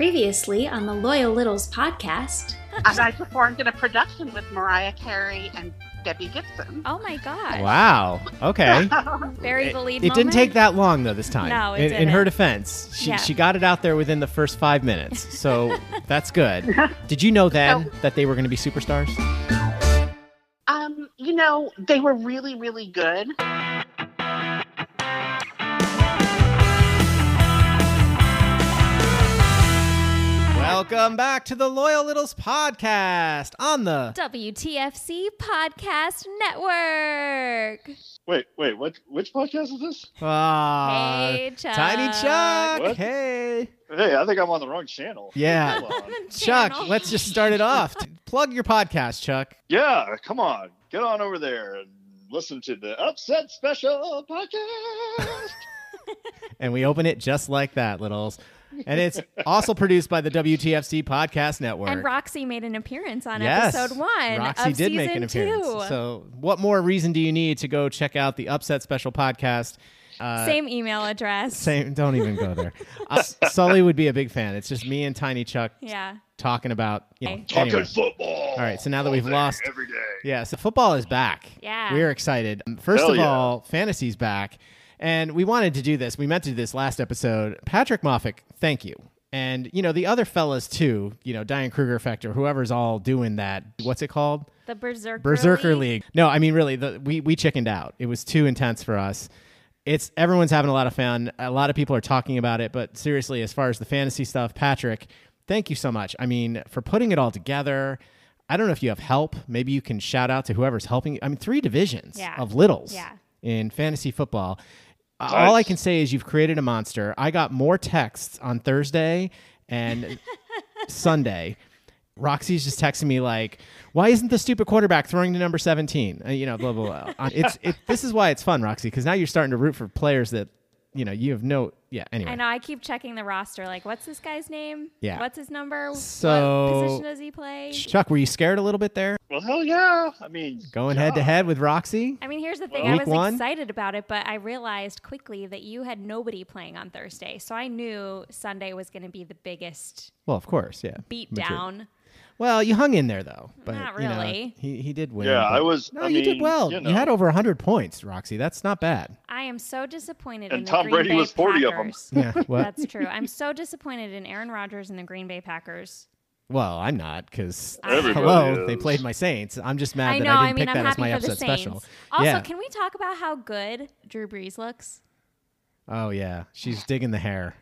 Previously on the Loyal Littles podcast. and I performed in a production with Mariah Carey and Debbie Gibson. Oh my god. Wow. Okay. Very it, the lead it didn't take that long though this time. No, it in, in her defense, she Yeah. she got it out there within the first five minutes, so that's good. Did you know then So- that they were going to be superstars? Um, you know, they were really, really good. Welcome back to the Loyal Littles podcast on the WTFC Podcast Network. Wait, wait, what? Which podcast is this? Ah, Hey, Chuck. Tiny Chuck. What? Hey. Hey, I think I'm on the wrong channel. Yeah. Hold. Chuck, Channel. let's just start it off. Plug your podcast, Chuck. Yeah, come on, get on over there and listen to the Upset Special podcast. And we open it just like that, Littles. And it's also produced by the WTFC Podcast Network. And Roxy made an appearance on yes, episode one Roxy of did season make an appearance. two. So, what more reason do you need to go check out the Upset Special Podcast? Uh, Same email address. Same. Don't even go there. Uh, Sully would be a big fan. It's just me and Tiny Chuck Yeah. talking about. You know, Talking anyway. football. All right, so now that we've day, lost- every day. Yeah, so football is back. Yeah. We're excited. Um, First Hell of yeah. all, fantasy's back. And we wanted to do this. We meant to do this last episode. Patrick Moffick, thank you. And, you know, the other fellas too, you know, Diane Kruger effect or whoever's all doing that. What's it called? The Berserker, Berserker League. League. No, I mean really, the, we we chickened out. It was too intense for us. It's everyone's having a lot of fun. A lot of people are talking about it, but seriously, as far as the fantasy stuff, Patrick, thank you so much. I mean, for putting it all together. I don't know if you have help. Maybe you can shout out to whoever's helping. you. I mean, three divisions Yeah. of littles Yeah. in fantasy football. Uh, All I can say is you've created a monster. I got more texts on Thursday and Sunday. Roxy's just texting me like, "Why isn't the stupid quarterback throwing to number 17?" Uh, you know, blah blah blah. It's it, this is why it's fun, Roxy, because now you're starting to root for players that you know you have no. Yeah. Anyway, I know. I keep checking the roster. Like, what's this guy's name? Yeah. What's his number? So- what position does he play? Chuck, were you scared a little bit there, Well, hell yeah. I mean, going head to head with Roxy? I mean, here's the thing. Well- I was one? excited about it, but I realized quickly that you had nobody playing on Thursday. So I knew Sunday was going to be the biggest Well, of course, yeah. beat Madrid. down. Well, you hung in there though, but Not you know, really. he he did win. Yeah, I was- No, I you did well. you You, had over hundred points, Roxy. That's not bad. I am so disappointed And in the Tom Green Brady Bay was 40 of them. Yeah. What? That's true. I'm so disappointed in Aaron Rodgers and the Green Bay Packers. Well, I'm not because Everybody hello, they played my Saints. I'm just mad I that know. I I, didn't mean, pick I'm that as happy my for the upset Saints. special. Also, yeah. can we talk about how good Drew Brees looks? oh yeah, she's digging the hair.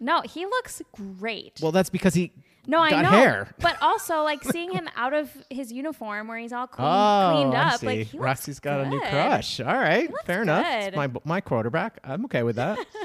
No, he looks great. Well, that's because he no, I know. hair. But also, like seeing him out of his uniform where he's all clean, oh, cleaned I up, see. like he looks Roxy's got a new crush. All right, looks fair enough. It's my my quarterback. I'm okay with that.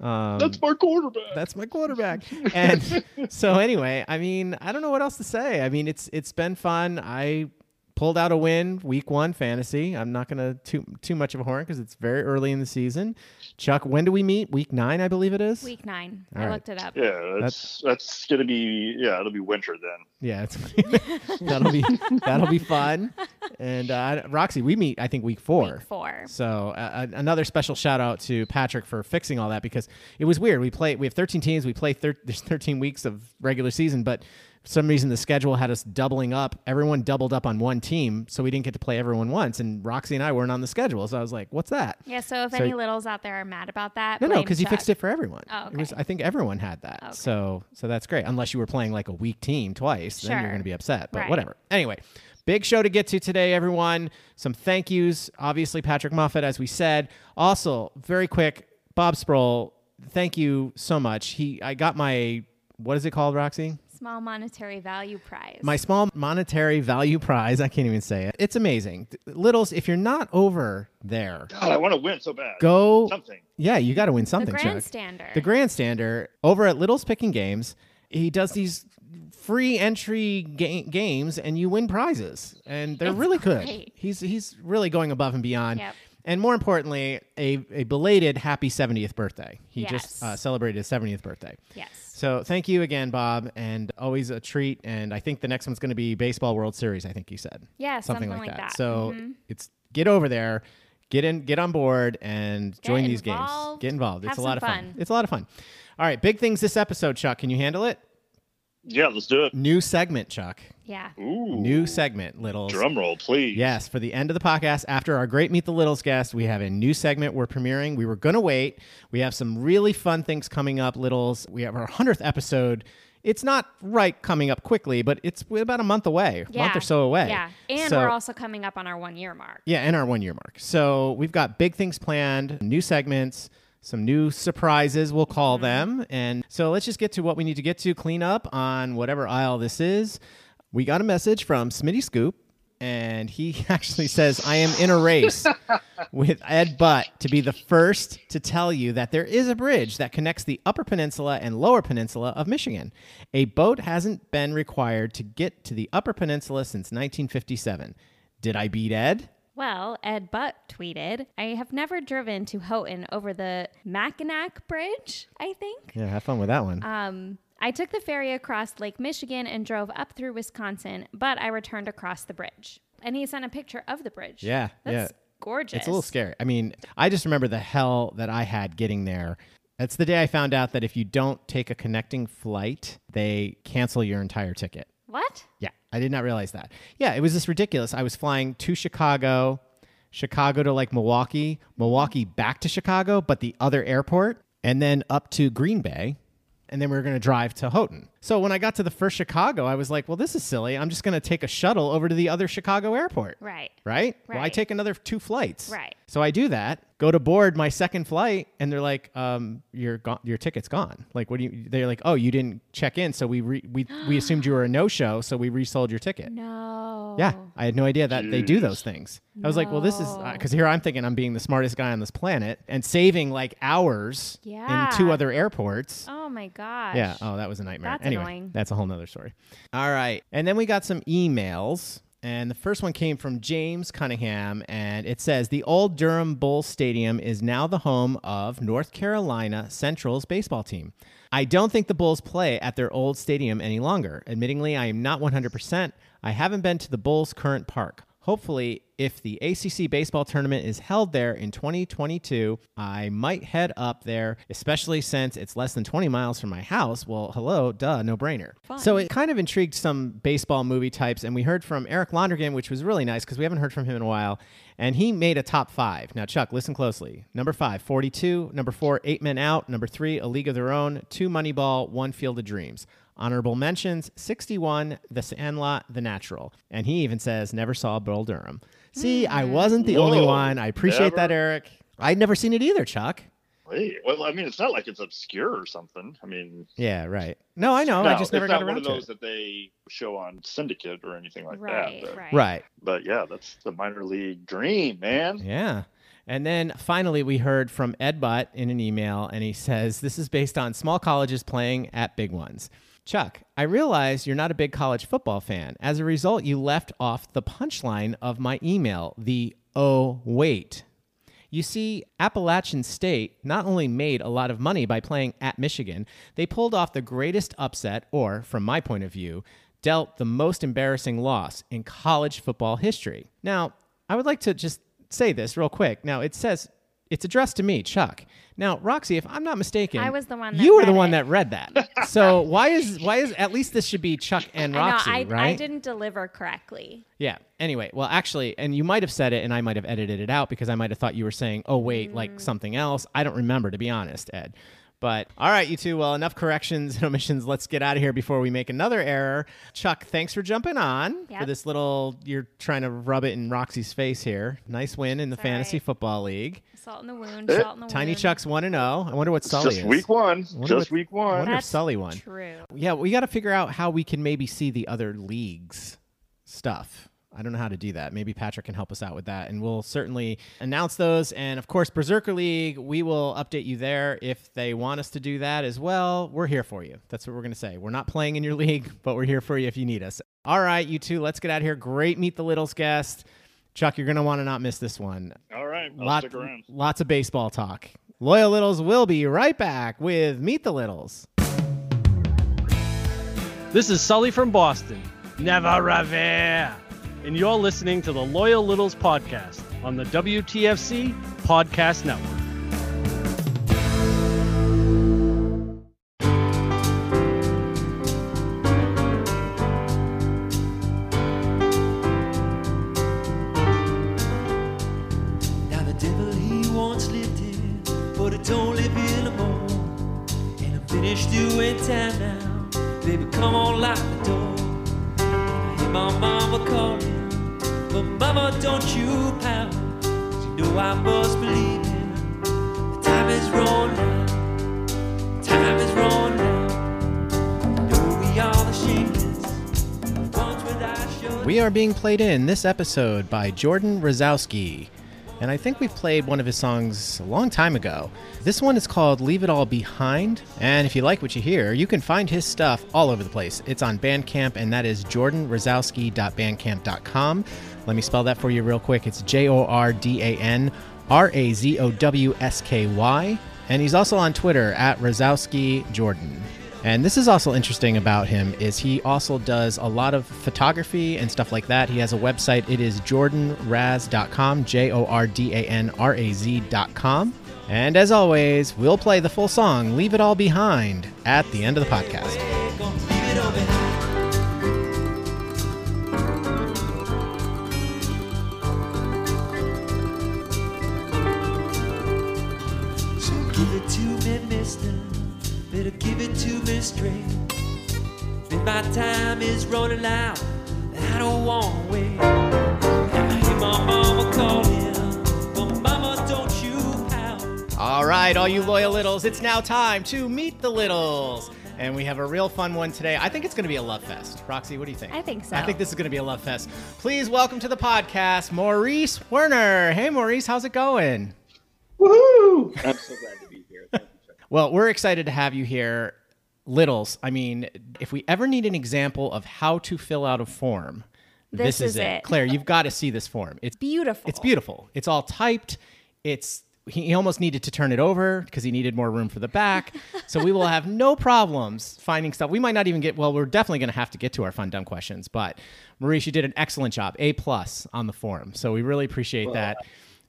Um, That's my quarterback. That's my quarterback. and so anyway, I mean, I don't know what else to say. I mean, it's it's been fun. I pulled out a win week one fantasy. I'm not gonna too too much of a horn because it's very early in the season. Chuck, when do we meet? Week nine, I believe it is. Week nine. All I right. looked it up. yeah, that's that's gonna be yeah, it'll be winter then. Yeah, it's, that'll be that'll be fun. And uh, Roxy, we meet I think week four. Week four. So uh, another special shout out to Patrick for fixing all that because it was weird. We play we have 13 teams. We play thir- there's 13 weeks of regular season, but for some reason the schedule had us doubling up. Everyone doubled up on one team, so we didn't get to play everyone once. And Roxy and I weren't on the schedule, so I was like, "What's that?" Yeah. So if So- any littles out there are mad about that, No, no, because he Chuck. fixed it for everyone. Oh, It was, okay. I think everyone had that. Okay. So, so that's great. Unless you were playing like a weak team twice, then you're going to be upset. But Right. whatever. Anyway, big show to get to today, everyone. Some thank yous. Obviously, Patrick Moffat, as we said. Also, very quick, Bob Sproul. Thank you so much. He, I got my. What is it called, Roxy? Small monetary value prize. My small monetary value prize. I can't even say it. It's amazing. Littles, if you're not over there, God, I want to win so bad. go. something. Yeah, you got to win the something, Chuck. grandstander. The grandstander over at Little's Picking Games, he does these free entry ga- games and you win prizes and they're It's really good. great. He's he's really going above and beyond. Yep. And more importantly, a, a belated happy 70th birthday. He Yes. just uh, celebrated his 70th birthday. yes. So thank you again, Bob, and always a treat. And I think the next one's going to be Baseball World Series. I think you said Yeah, something, something like, like that. that. So Mhm. it's get over there, get in, get on board, and join these games. Get involved. It's a lot of fun. fun. It's a lot of fun. All right, big things this episode, Chuck. Can you handle it? Yeah, let's do it. New segment, Chuck. Yeah. Ooh. New segment, Littles. Drum roll, please. Yes, for the end of the podcast, after our great Meet the Littles guest, we have a new segment we're premiering. We were going to wait. We have some really fun things coming up, Littles. We have our 100th episode. It's not right coming up quickly, but it's about a month away, a Yeah. month or so away. Yeah. And So- we're also coming up on our one year mark. Yeah, and our one year mark. So we've got big things planned, new segments, some new surprises, we'll call mm-hmm. them. And so let's just get to what we need to get to, clean up on whatever aisle this is. We got a message from Smitty Scoop, and he actually says, I am in a race with Ed Butt to be the first to tell you that there is a bridge that connects the Upper Peninsula and Lower Peninsula of Michigan. A boat hasn't been required to get to the Upper Peninsula since 1957. Did I beat Ed? Well, Ed Butt tweeted, I have never driven to Houghton over the Mackinac Bridge, I think. Yeah, have fun with that one. Um, I took the ferry across Lake Michigan and drove up through Wisconsin, but I returned across the bridge. And he sent a picture of the bridge. Yeah, That's yeah. gorgeous. It's a little scary. I mean, I just remember the hell that I had getting there. That's the day I found out that if you don't take a connecting flight, they cancel your entire ticket. What? Yeah, I did not realize that. Yeah, it was just ridiculous. I was flying to Chicago, Chicago to like Milwaukee, Milwaukee back to Chicago, but the other airport, and then up to Green Bay. And then we were going to drive to Houghton. So when I got to the first Chicago, I was like, well, this is silly. I'm just going to take a shuttle over to the other Chicago airport Right. right? Right. take another two flights. Right. So I do that, go to board my second flight, and they're like, um, your go- your ticket's gone. Like, what do you? They're like, oh, you didn't check in, so we re- we we assumed you were a no show, so we resold your ticket. No. Yeah, I had no idea that they do those things. I was like, well, this is No. because here I'm thinking I'm being the smartest guy on this planet and saving like hours Yeah. in two other airports. Oh my gosh. Yeah. Oh, that was a nightmare. That's anyway, annoying. that's a whole nother story. All right. And then we got some emails. And the first one came from James Cunningham, and it says The old Durham Bulls Stadium is now the home of North Carolina Central's baseball team. I don't think the Bulls play at their old stadium any longer. Admittingly, I am not 100%. I haven't been to the Bulls' current park. Hopefully, if the ACC baseball tournament is held there in 2022, I might head up there, especially since it's less than 20 miles from my house. Well, hello, duh, no brainer. Fun. So it kind of intrigued some baseball movie types, and we heard from Eric Londergan, which was really nice because we haven't heard from him in a while. And he made a top five. Now, Chuck, listen closely. Number five, 42. Number four, Eight Men Out. Number three, A League of Their Own. Two, Moneyball. One, Field of Dreams. Honorable mentions 61, The Sandlot, The Natural. And he even says, never saw Bull Durham. See, I mm. wasn't the only one. I appreciate that. Eric. I'd never seen it either, Chuck. Wait, well, I mean, it's not like it's obscure or something. I mean, Yeah, right. No, I know. no, I just never got around it's got not around one of to those that they show on Syndicate or anything like Right, that. But, right. Right. but yeah, that's the minor league dream, man. Yeah. And then finally, we heard from Ed Butt in an email, and he says this is based on small colleges playing at big ones. Chuck, I realize you're not a big college football fan. As a result, you left off the punchline of my email, the oh, wait. You see, Appalachian State not only made a lot of money by playing at Michigan, they pulled off the greatest upset, or, from my point of view, dealt the most embarrassing loss in college football history. Now, I would like to just say this real quick. Now, it says it's addressed to me, Chuck. Now, Roxy, if I'm not mistaken, I was the one that you were the one it. that read that. so why is why is at least this should be Chuck and Roxy, I know. I, right? I didn't deliver correctly. Yeah. Anyway, well, actually, and you might have said it, and I might have edited it out because I might have thought you were saying, "Oh, wait, Mm. like something else." I don't remember, to be honest, Ed. But all right, you two. Well, enough corrections and omissions. Let's get out of here before we make another error. Chuck, thanks for jumping on for this little. You're trying to rub it in Roxy's face here. Nice win in the It's fantasy right. football league. Salt in the wound. Eh, Salt in the Tiny wound. Chuck's one and zero. I wonder what It's Sully just is. week one. Just what- week I one. wonder if That's Sully won. True. Yeah, we got to figure out how we can maybe see the other leagues stuff. I don't know how to do that. Maybe Patrick can help us out with that. And we'll certainly announce those. And of course, Berserker League, we will update you there if they want us to do that as well. We're here for you. That's what we're going to say. We're not playing in your league, but we're here for you if you need us. All right, you two, let's get out of here. Great Meet the Littles guest. Chuck, you're going to want to not miss this one. All right, I'll Lot- stick around. Lots of baseball talk. Loyal Littles will be right back with Meet the Littles. This is Sully from Boston. Never revere and you're listening to the Loyal Littles podcast on the WTFC Podcast Network. Finished doing time now, baby. Come on, lock the door. I hear my mom but mama, don't you pout. you know I must believe in the time is out. Time is. You know we are the shakers. We are being played in this episode by Jordan Razowsky. And I think we played one of his songs a long time ago. This one is called Leave It All Behind. And if you like what you hear, you can find his stuff all over the place. It's on Bandcamp, and that is jordanrazowsky.bandcamp.com. Let me spell that for you real quick. It's J O R D A N R A Z O W S K Y. And he's also on Twitter at Razowsky Jordan. And this is also interesting about him is he also does a lot of photography and stuff like that. He has a website. It is jordanraz.com, J O R D A N R A Z.com. And as always, we'll play the full song Leave It All Behind at the end of the podcast. Better give it to me straight. If my time is running out, I don't want to wait. I hear my mama calling, but mama, don't you pout. All right, all you loyal littles, it's now time to meet the littles. And we have a real fun one today. I think it's going to be a love fest. Roxy, what do you think? I think so. I think this is going to be a love fest. Please welcome to the podcast, Maurice Werner. Hey, Maurice, how's it going? Woohoo! I'm so glad to be here. Thank you, Chuck. Well, we're excited to have you here. Littles, I mean, if we ever need an example of how to fill out a form, This is it. Claire, you've got to see this form. It's Beautiful. It's beautiful. It's all typed. It's he, he almost needed to turn it over because he needed more room for the back. so we will have no problems finding stuff. We might not even get. Well, we're definitely going to have to get to our fun dumb questions. But Maurice, you did an excellent job. A plus on the form. So we really appreciate that. Uh,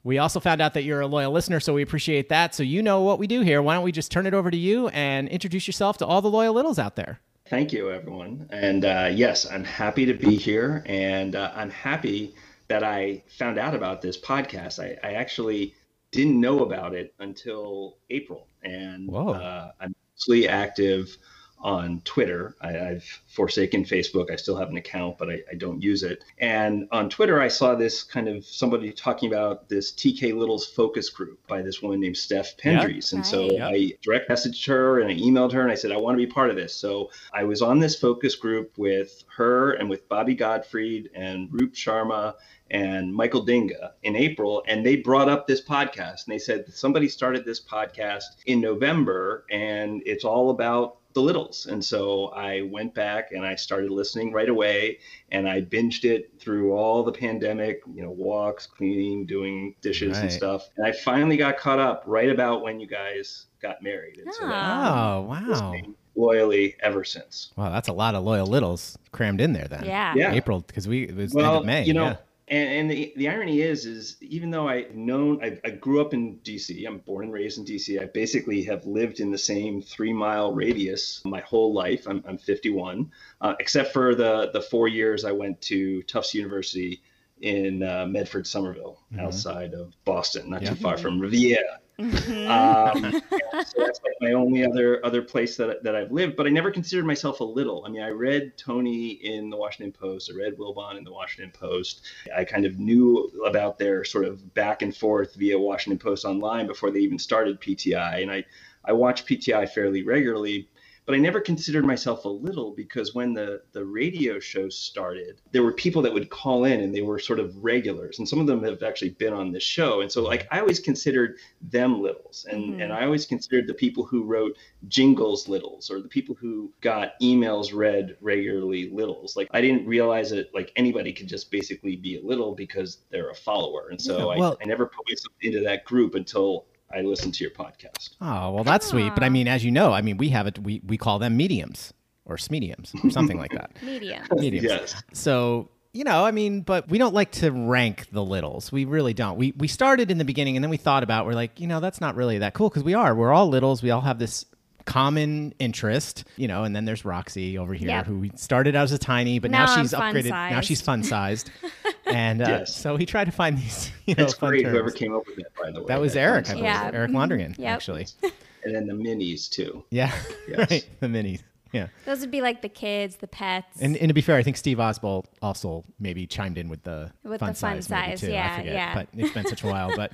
We also found out that you're a loyal listener, so we appreciate that. So you know what we do here. Why don't we just turn it over to you and introduce yourself to all the loyal littles out there? Thank you, everyone. And uh, yes, I'm happy to be here. And uh, I'm happy that I found out about this podcast. I, I actually didn't know about it until April. And uh, I'm mostly active on Twitter. I, I've forsaken Facebook. I still have an account, but I, I don't use it. And on Twitter, I saw this kind of somebody talking about this TK Littles focus group by this woman named Steph Pendries. And so Right. I direct messaged her and I emailed her and I said, I want to be part of this. So I was on this focus group with her and with Bobby Gottfried and Roop Sharma and Michael Dinga in April. And they brought up this podcast and they said, somebody started this podcast in November and it's all about the littles. And so I went back and I started listening right away and I binged it through all the pandemic, you know, walks, cleaning, doing dishes Right. and stuff. And I finally got caught up right about when you guys got married. And so I've Ah. Oh, been wow. loyally ever since. Wow, that's a lot of loyal littles crammed in there then. Yeah. Yeah. April, because we, it was end Well, of May. you know, yeah. And, and the, the irony is, is even though I've known, I, I grew up in DC, I'm born and raised in DC. I basically have lived in the same three mile radius my whole life. I'm, I'm 51, uh, except for the, the four years I went to Tufts University in uh, Medford, Somerville, Mhm. outside of Boston, not Yeah. too far from Riviera. Mhm. Um, so that's like my only other other place that that I've lived. But I never considered myself a little. I mean, I read Tony in the Washington Post. I read Wilbon in the Washington Post. I kind of knew about their sort of back and forth via Washington Post online before they even started PTI, and I I watch PTI fairly regularly. But I never considered myself a little because when the, the radio show started, there were people that would call in and they were sort of regulars. And some of them have actually been on this show. And so like I always considered them littles. And Mhm. and I always considered the people who wrote jingles littles or the people who got emails read regularly littles. Like I didn't realize that like anybody could just basically be a little because they're a follower. And so Yeah, well- I, I never put myself into that group until I listen to your podcast. Oh well, that's sweet. But I mean, as you know, I mean, we have it. We we call them mediums or smediums or something like that. Medium. Mediums. Yes. So you know, I mean, but we don't like to rank the littles. We really don't. We we started in the beginning and then we thought about. We're like, you know, that's not really that cool because we are. We're all littles. We all have this common interest, you know. And then there's Roxy over here, Yep. who started out as a tiny, but now, Now she's upgraded. Now she's fun sized. and uh, Yes. so he tried to find these. You know, It's fun great terms. whoever came up with that, by the way. That was That Eric, I believe. Yeah. Eric Londergan, Yep. actually. and then the minis too. Yeah, Yes. right. The minis. Yeah, Those would be like the kids, the pets. and, and to be fair, I think Steve Oswald also maybe chimed in with the With fun the fun size, size, too. yeah, I forget, yeah. but it's been such a while. But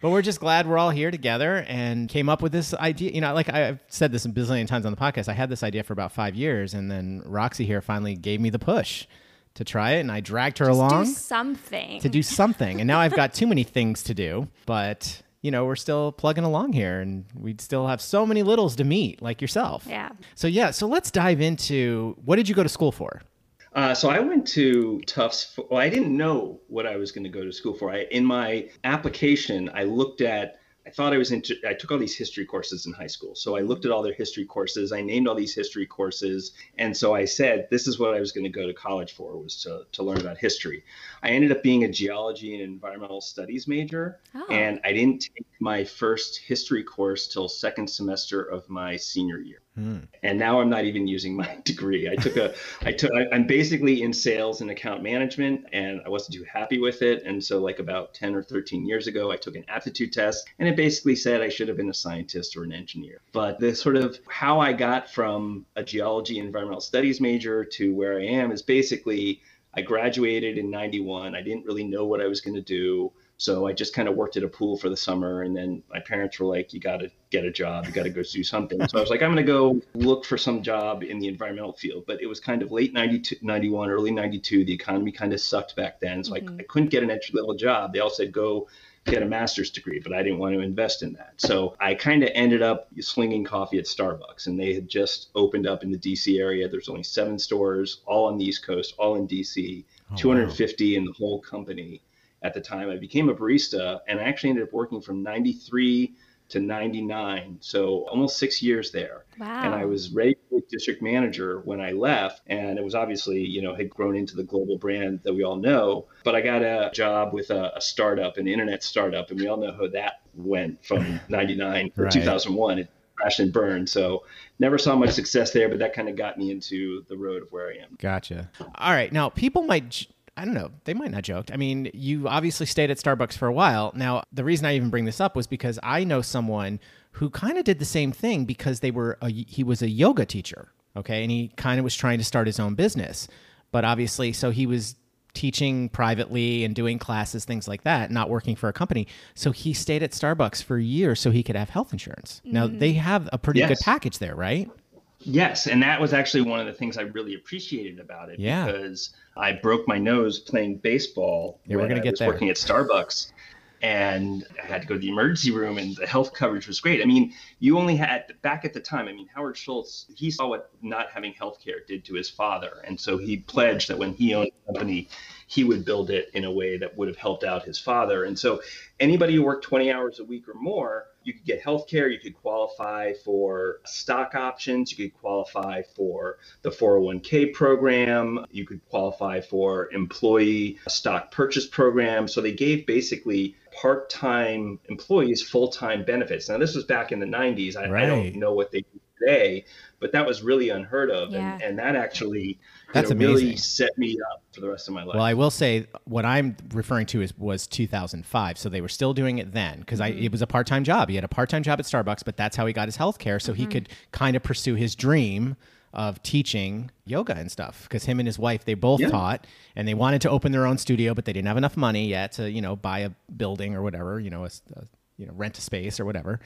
but we're just glad we're all here together and came up with this idea. You know, like I've said this a bazillion times on the podcast. I had this idea for about five years, and then Roxy here finally gave me the push to try it, and I dragged her Just along. do something. to do something. And now I've got too many things to do, but you know, we're still plugging along here and we'd still have so many littles to meet like yourself. Yeah. So yeah, so let's dive into what did you go to school for? Uh, so I went to Tufts. For, well, I didn't know what I was going to go to school for. I, in my application, I looked at. I thought I was into. I took all these history courses in high school, so I looked at all their history courses. I named all these history courses, and so I said this is what I was going to go to college for was to to learn about history. I ended up being a geology and environmental studies major, Oh. and I didn't take my first history course till second semester of my senior year Hmm. and now I'm not even using my degree. I took a, I took, I'm basically in sales and account management, and I wasn't too happy with it. And so, like about 10 or 13 years ago, I took an aptitude test, and it basically said I should have been a scientist or an engineer. But the sort of how I got from a geology environmental studies major to where I am is basically I graduated in 91. I didn't really know what I was going to do. So I just kind of worked at a pool for the summer. And then my parents were like, you got to get a job. You got to go do something. So I was like, I'm going to go look for some job in the environmental field. But it was kind of late 92, 91, early 92. The economy kind of sucked back then. So I, mm-hmm. I couldn't get an entry level job. They all said, go get a master's degree, but I didn't want to invest in that. So I kind of ended up slinging coffee at Starbucks, and they had just opened up in the DC area. There's only seven stores, all on the East Coast, all in DC, 250 in the whole company at the time. I became a barista, and I actually ended up working from 93 to 99, so almost six years there. Wow. And I was ready to be district manager when I left. And it was obviously, you know, had grown into the global brand that we all know. But I got a job with a, a startup, an internet startup. And we all know how that went from 99 to Right. 2001. It crashed and burned. So never saw much success there, but that kind of got me into the road of where I am. Gotcha. All right. Now, people might, j- I don't know, they might not joked. I mean, you obviously stayed at Starbucks for a while. Now, the reason I even bring this up was because I know someone who kind of did the same thing because they were, a, he was a yoga teacher. Okay. And he kind of was trying to start his own business. But obviously, so he was teaching privately and doing classes, things like that, not working for a company. So he stayed at Starbucks for years so he could have health insurance. Now, they mm-hmm. have a pretty good package there, right? Yes, and that was actually one of the things I really appreciated about it Yeah. because I broke my nose playing baseball Yeah, we're gonna I get was there. working at Starbucks. And I had to go to the emergency room, and the health coverage was great. I mean, you only had back at the time. I mean, Howard Schultz, he saw what not having health care did to his father, and so he pledged that when he owned the company, he would build it in a way that would have helped out his father. And so, anybody who worked 20 hours a week or more, you could get health care, you could qualify for stock options, you could qualify for the 401k program, you could qualify for employee stock purchase program. So they gave basically part-time employees full-time benefits. Now this was back in the 90s. I, I don't know what they do today, but that was really unheard of. Yeah. And, and that actually you That's know, really set me up for the rest of my life. Well, I will say what I'm referring to is was 2005, so they were still doing it then because I mm-hmm. it was a part time job. He had a part time job at Starbucks, but that's how he got his health care, so he mm-hmm. could kind of pursue his dream of teaching yoga and stuff. Because him and his wife they both Yeah. taught, and they wanted to open their own studio, but they didn't have enough money yet to you know buy a building or whatever, you know, a, a- you know rent a space or whatever,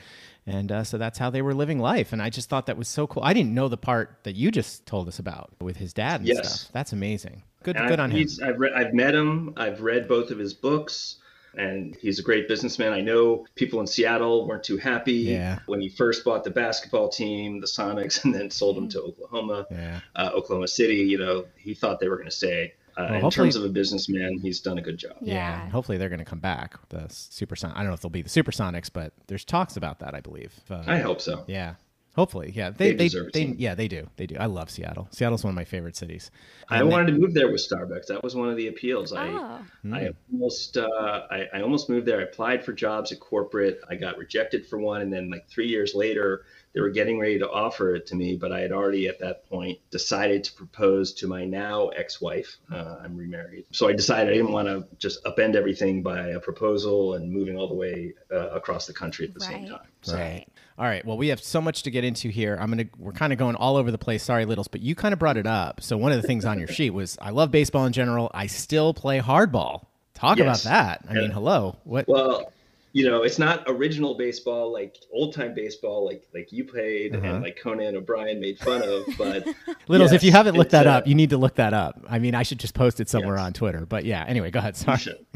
and uh, so that's how they were living life. And I just thought that was so cool. I didn't know the part that you just told us about with his dad and Yes. stuff. That's amazing. Good, And good I've, on him. I've, read, I've met him. I've read both of his books, and he's a great businessman. I know people in Seattle weren't too happy Yeah. when he first bought the basketball team, the Sonics, and then sold them to Oklahoma, Yeah. uh, Oklahoma City. You know, he thought they were going to stay. Uh, Well, in terms of a businessman, he's done a good job. Yeah, Yeah. and hopefully they're going to come back. The Supersonics. I don't know if they'll be the Supersonics, but there's talks about that. I believe. Uh, I hope so. Yeah, hopefully. Yeah, they They they, deserve they, some. yeah they do they do. I love Seattle. Seattle's one of my favorite cities. I they- wanted to move there with Starbucks. That was one of the appeals. I Oh. I almost uh, I, I almost moved there. I applied for jobs at corporate. I got rejected for one, and then like three years later, they were getting ready to offer it to me, but I had already at that point decided to propose to my now ex-wife. Uh, I'm remarried, so I decided I didn't want to just upend everything by a proposal and moving all the way uh, across the country at the same Right. time. Right. All right. Well, we have so much to get into here. I'm gonna we're kind of going all over the place. Sorry, littles, but you kind of brought it up. So one of the things on your sheet was I love baseball in general. I still play hardball. Talk about that. I Yeah. mean, hello. What? Well, you know, it's not original baseball like old time baseball like like you played Uh-huh. and like Conan O'Brien made fun of, but Littles, if you haven't looked that uh, up, you need to look that up. I mean, I should just post it somewhere Yes. on Twitter. But yeah. Anyway, go ahead. Sorry.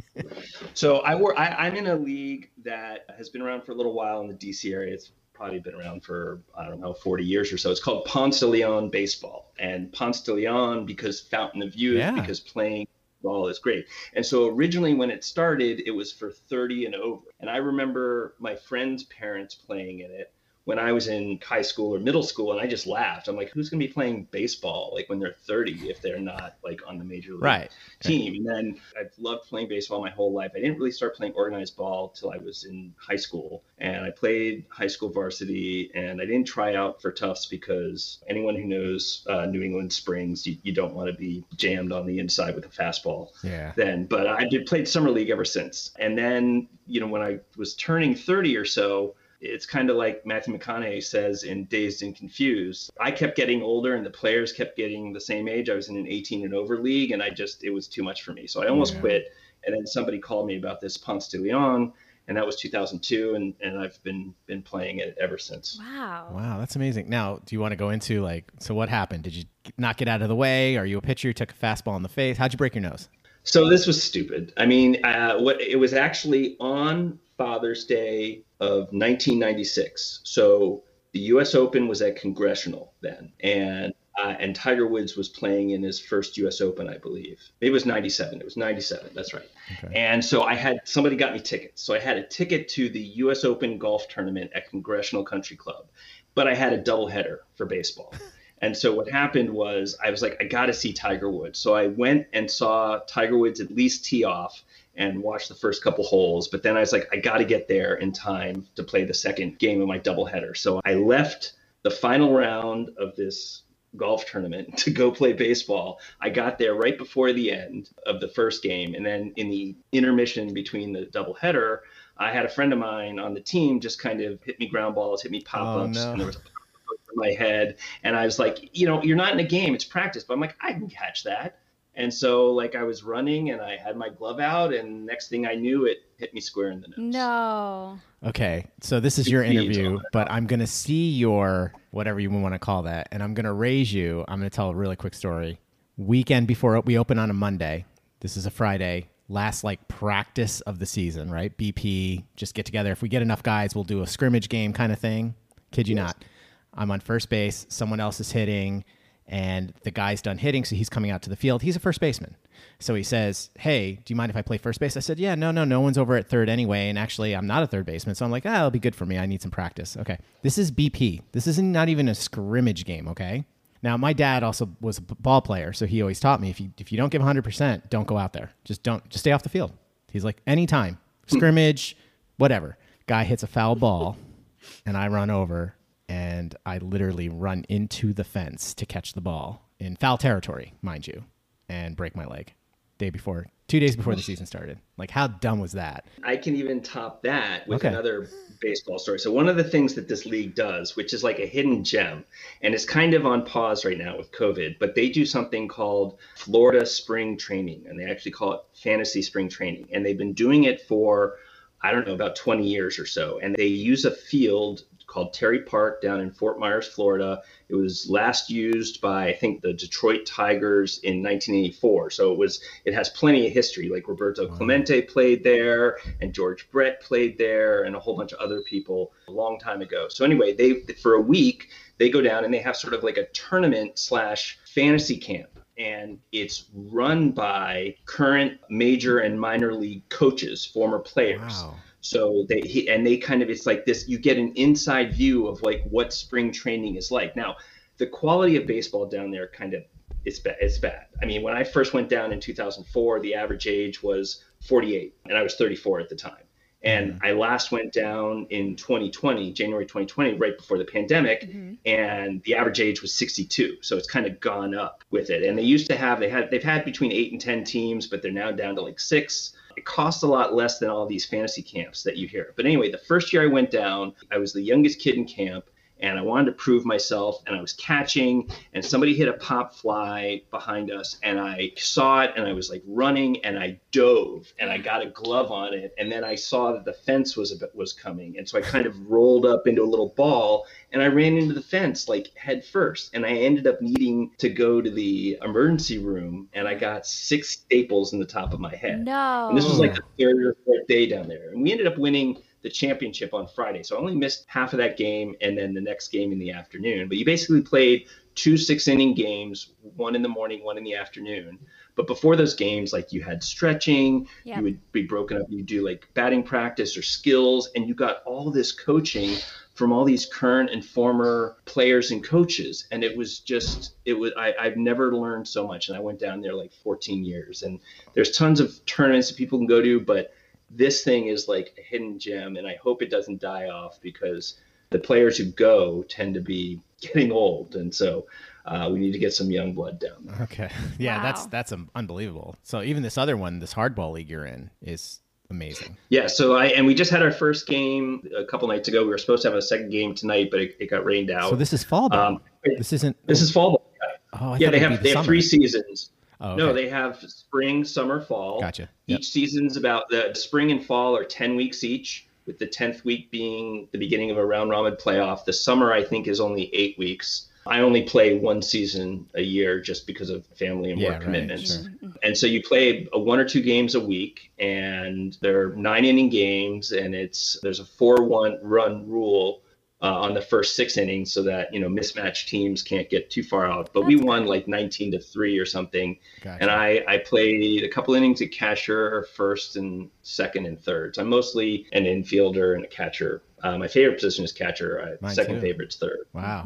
So I work. I, I'm in a league that has been around for a little while in the DC area. It's probably been around for I don't know 40 years or so. It's called Ponce de Leon Baseball, and Ponce de Leon because fountain of youth, Yeah. because playing ball is great. And so originally when it started, it was for 30 and over. And I remember my friends' parents playing in it when I was in high school or middle school, and I just laughed. I'm like, who's going to be playing baseball like when they're 30 if they're not like on the major league Right. team. And then I've loved playing baseball my whole life. I didn't really start playing organized ball till I was in high school. And I played high school varsity and I didn't try out for Tufts because anyone who knows uh, New England Springs, you, you don't want to be jammed on the inside with a fastball Yeah. then. But I did played summer league ever since. And then, you know, when I was turning 30 or so, it's kind of like Matthew McConaughey says in Dazed and Confused. I kept getting older and the players kept getting the same age. I was in an 18 and over league and I just, it was too much for me. So I almost Yeah. quit. And then somebody called me about this Ponce de Leon and that was 2002. And, and I've been, been playing it ever since. Wow. Wow, that's amazing. Now, do you want to go into like, so what happened? Did you not get out of the way? Are you a pitcher? You took a fastball in the face? How'd you break your nose? So this was stupid. I mean, uh, what it was actually on Father's Day of 1996. So the U.S. Open was at Congressional then, and uh, and Tiger Woods was playing in his first U.S. Open, I believe. It was 97. It was 97. That's right. Okay. And so I had somebody got me tickets. So I had a ticket to the U.S. Open golf tournament at Congressional Country Club, but I had a doubleheader for baseball. And so what happened was I was like, I got to see Tiger Woods. So I went and saw Tiger Woods at least tee off and watched the first couple holes. But then I was like, I got to get there in time to play the second game of my doubleheader. So I left the final round of this golf tournament to go play baseball. I got there right before the end of the first game. And then in the intermission between the doubleheader, I had a friend of mine on the team just kind of hit me ground balls, hit me pop ups, Oh, no. and there was a pop up in my head. And I was like, you know, you're not in a game, it's practice. But I'm like, I can catch that. And so like I was running and I had my glove out, and next thing I knew, it hit me square in the nose. No. Okay, so this is your interview, but I'm gonna see your whatever you want to call that, and I'm gonna raise you. I'm gonna tell a really quick story. Weekend before we open on a Monday. This is a Friday. Last like practice of the season, right? BP, just get together. If we get enough guys, we'll do a scrimmage game kind of thing. Kid you not. I'm on first base. Someone else is hitting, and the guy's done hitting, so he's coming out to the field. He's a first baseman. So he says, Hey, do you mind if I play first base? I said, Yeah, no, no, no one's over at third anyway. And actually, I'm not a third baseman. So I'm like, Ah, it'll be good for me. I need some practice. Okay. This is BP. This is not even a scrimmage game. Okay. Now, my dad also was a ball player. So he always taught me if you, if you don't give 100%, don't go out there. Just don't, just stay off the field. He's like, Anytime, scrimmage, whatever. Guy hits a foul ball, and I run over and I literally run into the fence to catch the ball in foul territory, mind you, and break my leg. Day before, two days before the season started. Like, how dumb was that? I can even top that with Okay. another baseball story. So one of the things that this league does, which is like a hidden gem, and it's kind of on pause right now with COVID, but they do something called Florida Spring Training, and they actually call it Fantasy Spring Training, and they've been doing it for I don't know about 20 years or so, and they use a field called Terry Park down in Fort Myers, Florida. It was last used by I think the Detroit Tigers in 1984. So it was it has plenty of history. Like Roberto Clemente played there, and George Brett played there, and a whole bunch of other people a long time ago. So anyway, they for a week they go down and they have sort of like a tournament slash fantasy camp. And it's run by current major and minor league coaches, former players. Wow. So they he, and they kind of it's like this. You get an inside view of like what spring training is like. Now, the quality of baseball down there kind of it's bad. It's bad. I mean, when I first went down in 2004, the average age was 48, and I was 34 at the time. And mm-hmm. I last went down in 2020, January 2020, right before the pandemic, mm-hmm. and the average age was 62. So it's kind of gone up with it. And they used to have they had they've had between eight and 10 teams, but they're now down to like six. It costs a lot less than all these fantasy camps that you hear. But anyway, the first year I went down, I was the youngest kid in camp and I wanted to prove myself and I was catching and somebody hit a pop fly behind us and I saw it and I was like running and I dove and I got a glove on it and then I saw that the fence was a bit, was coming and so I kind of rolled up into a little ball and I ran into the fence like head first and I ended up needing to go to the emergency room and I got six staples in the top of my head. No. And this was like the third or fourth day down there. And we ended up winning the championship on Friday. So I only missed half of that game and then the next game in the afternoon. But you basically played two six inning games, one in the morning, one in the afternoon. But before those games, like you had stretching, Yep. you would be broken up, you do like batting practice or skills, and you got all this coaching from all these current and former players and coaches. And it was just, it was, I, I've never learned so much. And I went down there like 14 years. And there's tons of tournaments that people can go to, but this thing is like a hidden gem. And I hope it doesn't die off because the players who go tend to be getting old. And so uh, we need to get some young blood down there. Okay. Yeah, that's Wow. that's um, unbelievable. So even this other one, this hardball league you're in, is amazing. Yeah, so I and we just had our first game a couple nights ago. We were supposed to have a second game tonight, but it, it got rained out. So this is fall ball. um, this isn't. this is fall ball. Oh, I yeah, they have be they the have three seasons. Oh, No, they have spring, summer, fall. Gotcha. Each Yep. season's about the spring and fall are ten weeks each, with the tenth week being the beginning of a round robin playoff. The summer I think is only eight weeks. I only play one season a year just because of family and Yeah, work right, commitments. sure. Mm-hmm. And so you play a one or two games a week, and they're nine inning games, and it's there's a four one run rule uh, on the first six innings, so that you know mismatched teams can't get too far out. But we won great. like 19 to three or something, Gotcha. and I I played a couple innings at catcher, first and second and third. So I'm mostly an infielder and a catcher. Uh, my favorite position is catcher. Uh, Mine second too. favorite's third. wow.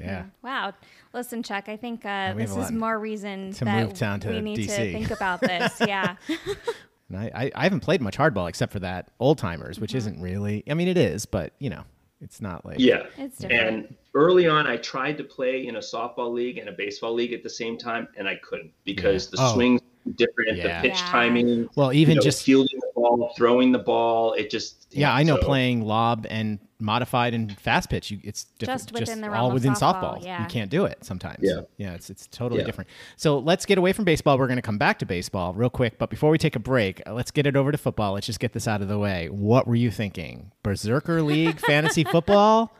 Yeah. Wow. Listen, Chuck, I think uh, this is more reason to that move down to we need to DC. think about this. Yeah. And I, I, I haven't played much hardball except for that old timers, Mm-hmm. which isn't really. I mean, it is, but you know, it's not like. Yeah. It's different. And early on, I tried to play in a softball league and a baseball league at the same time, and I couldn't because Yeah. the Oh. swings different, Yeah. the pitch Yeah. timing. Well, even you know, just fielding the ball, throwing the ball, it just yeah, I know so- playing lob and modified and fast pitch. You, it's different, Just within the all of within softball, softball. yeah. You can't do it sometimes. Yeah. yeah, it's it's totally Yeah. different. So let's get away from baseball. We're going to come back to baseball real quick, but before we take a break, uh, let's get it over to football. Let's just get this out of the way. What were you thinking? Berserker League fantasy football?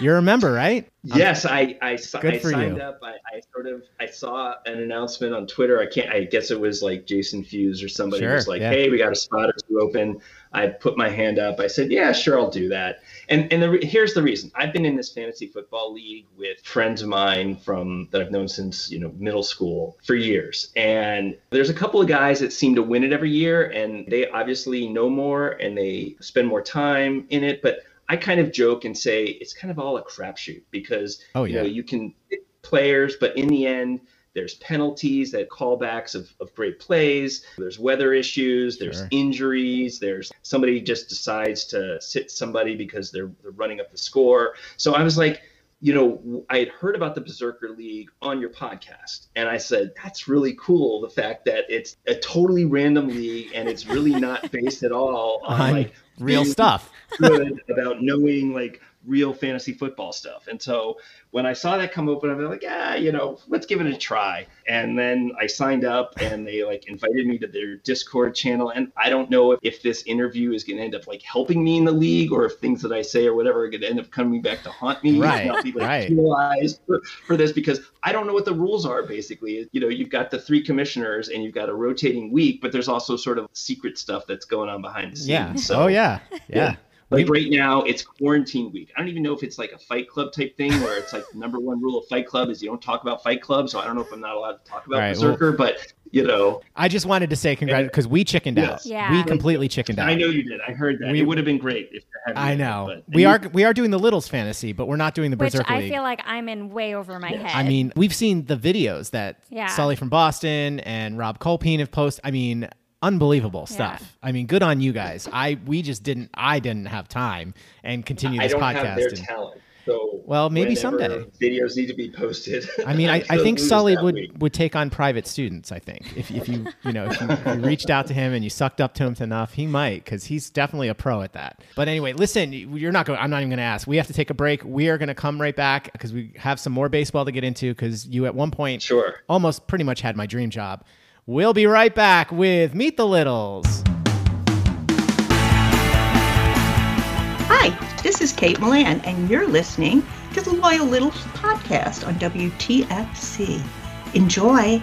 You're a member, right? Yes, I I, Good I for signed you. up. I, I sort of I saw an announcement on Twitter. I can't. I guess it was like Jason Fuse or somebody Sure, was like, yeah. "Hey, we got a spot or two open." I put my hand up. I said, "Yeah, sure, I'll do that." And and the, re- here's the reason. I've been in this fantasy football league with friends of mine from that I've known since you know middle school for years. And there's a couple of guys that seem to win it every year, and they obviously know more and they spend more time in it, but. I kind of joke and say it's kind of all a crapshoot because Oh, you know you can players, but in the end, there's penalties that callbacks of, of great plays. There's weather issues. There's Sure. injuries. There's somebody just decides to sit somebody because they're, they're running up the score. So I was like, you know, I had heard about the Berserker League on your podcast, and I said, that's really cool. The fact that it's a totally random league and it's really not based at all On like real stuff. good about knowing like real fantasy football stuff. And so when I saw that come open, I'm like, yeah, you know, let's give it a try. And then I signed up and they like invited me to their Discord channel. And I don't know if, if this interview is going to end up like helping me in the league or if things that I say or whatever are going to end up coming back to haunt me. Right, I'll be like right. penalized for, for this because I don't know what the rules are basically. You know, you've got the three commissioners and you've got a rotating week, but there's also sort of secret stuff that's going on behind the scenes. Yeah. So, oh yeah. Yeah. yeah. Like right now, it's quarantine week. I don't even know if it's like a Fight Club type thing where it's like the number one rule of Fight Club is you don't talk about Fight Club. So I don't know if I'm not allowed to talk about All right, well- Berserker, but you know, I just wanted to say congrats because we chickened out. Yeah. We completely chickened out. I know you did. I heard that. We- it would have been great if had I in, know. but- we and are we are doing the Littles fantasy, but we're not doing the Berserker. Which I League. feel like I'm in way over my head. I mean, we've seen the videos that Yeah. Sully from Boston and Rob Colpine have posted. I mean, unbelievable Yeah. stuff. I mean, good on you guys. I we just didn't. I didn't have time and continue I this don't podcast. have their and- talent. So Well, maybe someday. videos need to be posted. I mean, I, I think Sully would, week. would take on private students. I think if, if you you know if you, if you reached out to him and you sucked up to him enough, he might because he's definitely a pro at that. But anyway, listen, you're not going. I'm not even going to ask. We have to take a break. We are going to come right back because we have some more baseball to get into. Because you at one point Sure. almost pretty much had my dream job. We'll be right back with Meet the Littles. Hi, this is Kate Milan, and you're listening to the Loyal Littles podcast on WTFC. Enjoy.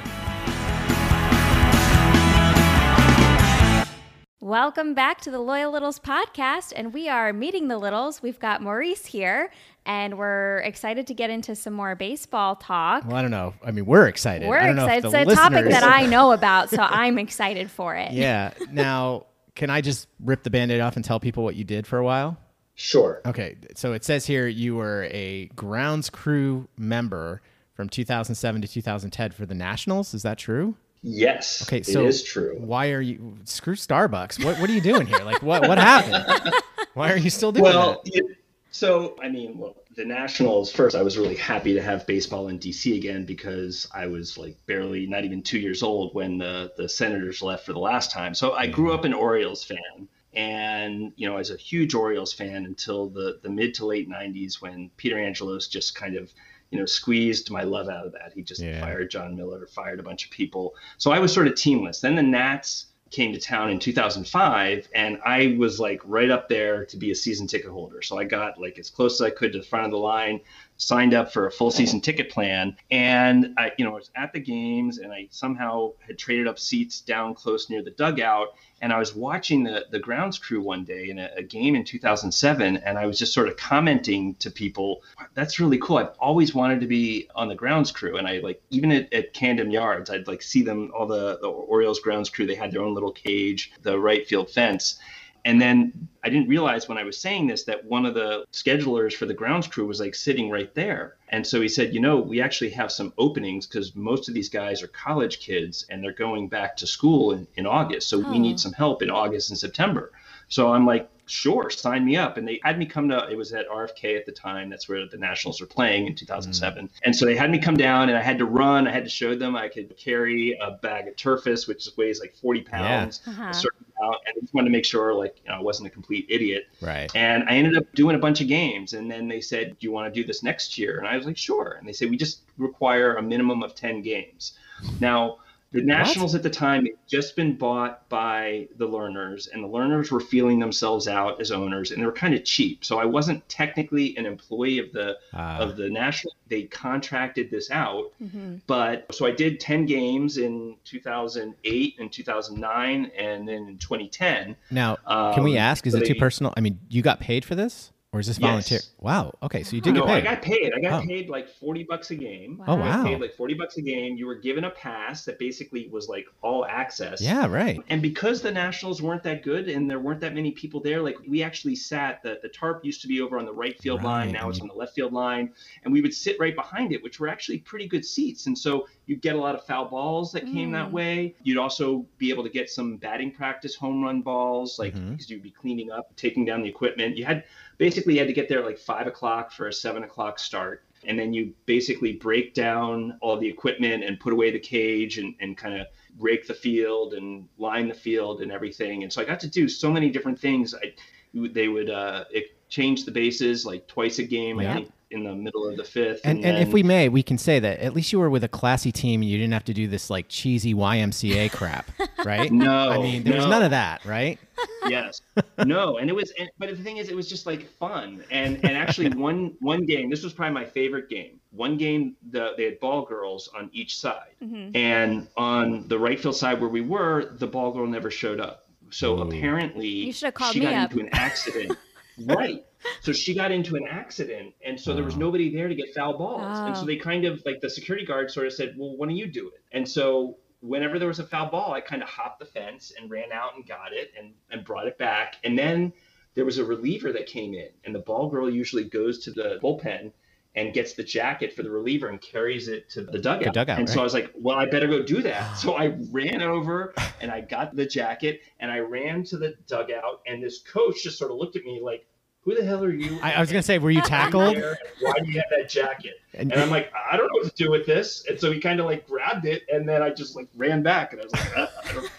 Welcome back to the Loyal Littles podcast, and we are meeting the Littles. We've got Maurice here, and we're excited to get into some more baseball talk. Well, I don't know. I mean, we're excited. We're I don't know if excited. the It's a topic that I know about, so I'm excited for it. Yeah. Now, can I just rip the band-aid off and tell people what you did for a while? Sure. Okay, so it says here you were a grounds crew member from 2007 to 2010 for the Nationals. Is that true? Yes. Okay, so it is true. Why are you screw Starbucks? What what are you doing here? Like what what happened? Why are you still doing Well, that? it- so I mean, well, the Nationals first. I was really happy to have baseball in DC again because I was like barely, not even two years old when the the Senators left for the last time. So I grew mm-hmm. up an Orioles fan, and you know, I was a huge Orioles fan until the the mid to late '90s when Peter Angelos just kind of you know squeezed my love out of that. He just Yeah. fired Jon Miller, fired a bunch of people. So I was sort of teamless. Then the Nats came to town in 2005 and I was like right up there to be a season ticket holder. So I got like as close as I could to the front of the line, signed up for a full season ticket plan. And I you know I was at the games and I somehow had traded up seats down close near the dugout. And I was watching the the grounds crew one day in a, a game in 2007 and I was just sort of commenting to people that's really cool. I've always wanted to be on the grounds crew. And I like even at, at Camden Yards I'd like see them all the the Orioles grounds crew. They had their own little cage, the right field fence. And then I didn't realize when I was saying this that one of the schedulers for the grounds crew was like sitting right there. And so he said, you know, we actually have some openings because most of these guys are college kids and they're going back to school in, in August. So we Oh. need some help in August and September. So I'm like, sure, sign me up. And they had me come to, it was at RFK at the time. That's where the Nationals were playing in 2007. And so they had me come down and I had to run. I had to show them I could carry a bag of Turface, which weighs like 40 pounds, Uh-huh. a certain And I just wanted to make sure like, you know, I wasn't a complete idiot. Right. And I ended up doing a bunch of games. And then they said, Do you want to do this next year? And I was like, Sure. And they said, We just require a minimum of 10 games. Now, the Nationals at the time had just been bought by the Lerners, and the Lerners were feeling themselves out as owners, and they were kind of cheap. So I wasn't technically an employee of the Uh, of the National. They contracted this out, Mhm. but so I did 10 games in 2008 and 2009, and then in 2010. now, can we um, ask? Is so it too personal? I mean, you got paid for this, or is this Yes. volunteer? Wow. Okay, so you did no, get I paid. got paid. I got Oh. paid like 40 bucks a game. Oh, Wow. I got wow. paid like 40 bucks a game. You were given a pass that basically was like all access. yeah. Right. And because the Nationals weren't that good and there weren't that many people there, like we actually sat, the, the tarp used to be over on the right field line. Now it's on the left field line. And we would sit right behind it, which were actually pretty good seats. And so you'd get a lot of foul balls that came that Mm. way. You'd also be able to get some batting practice home run balls, like because you'd be cleaning up, taking down the equipment. You had basically you had to get there at like five o'clock for a seven o'clock start. And then you basically break down all the equipment and put away the cage and, and kind of rake the field and line the field and everything. And so I got to do so many different things. I, they would uh, change the bases like twice a game, Yeah. I think, in the middle of the fifth. And, and if then- we may, we can say that at least you were with a classy team and you didn't have to do this like cheesy YMCA crap, right? no, I mean, there was none of that, right? yes no and it was and, but the thing is it was just like fun and and actually one one game this was probably my favorite game one game the, they had ball girls on each side Mhm. and on the right field side where we were the ball girl never showed up so Ooh. apparently You should have called she me got up. into an accident right so she got into an accident and so there was Oh. nobody there to get foul balls and so Oh. they kind of like the security guard sort of said well why don't you do it and so whenever there was a foul ball i kind of hopped the fence and ran out and got it and, and brought it back and then there was a reliever that came in and the ball girl usually goes to the bullpen and gets the jacket for the reliever and carries it to the dugout. The dugout, and so. I was like, well, I better go do that. So I ran over and I got the jacket and I ran to the dugout. And this coach just sort of looked at me like, who the hell are you? I, I was gonna say, were you tackled? Why do you have that jacket? And- And I'm like, I don't know what to do with this. And so he kind of like grabbed it, and then I just like ran back, and I was like, I, I don't,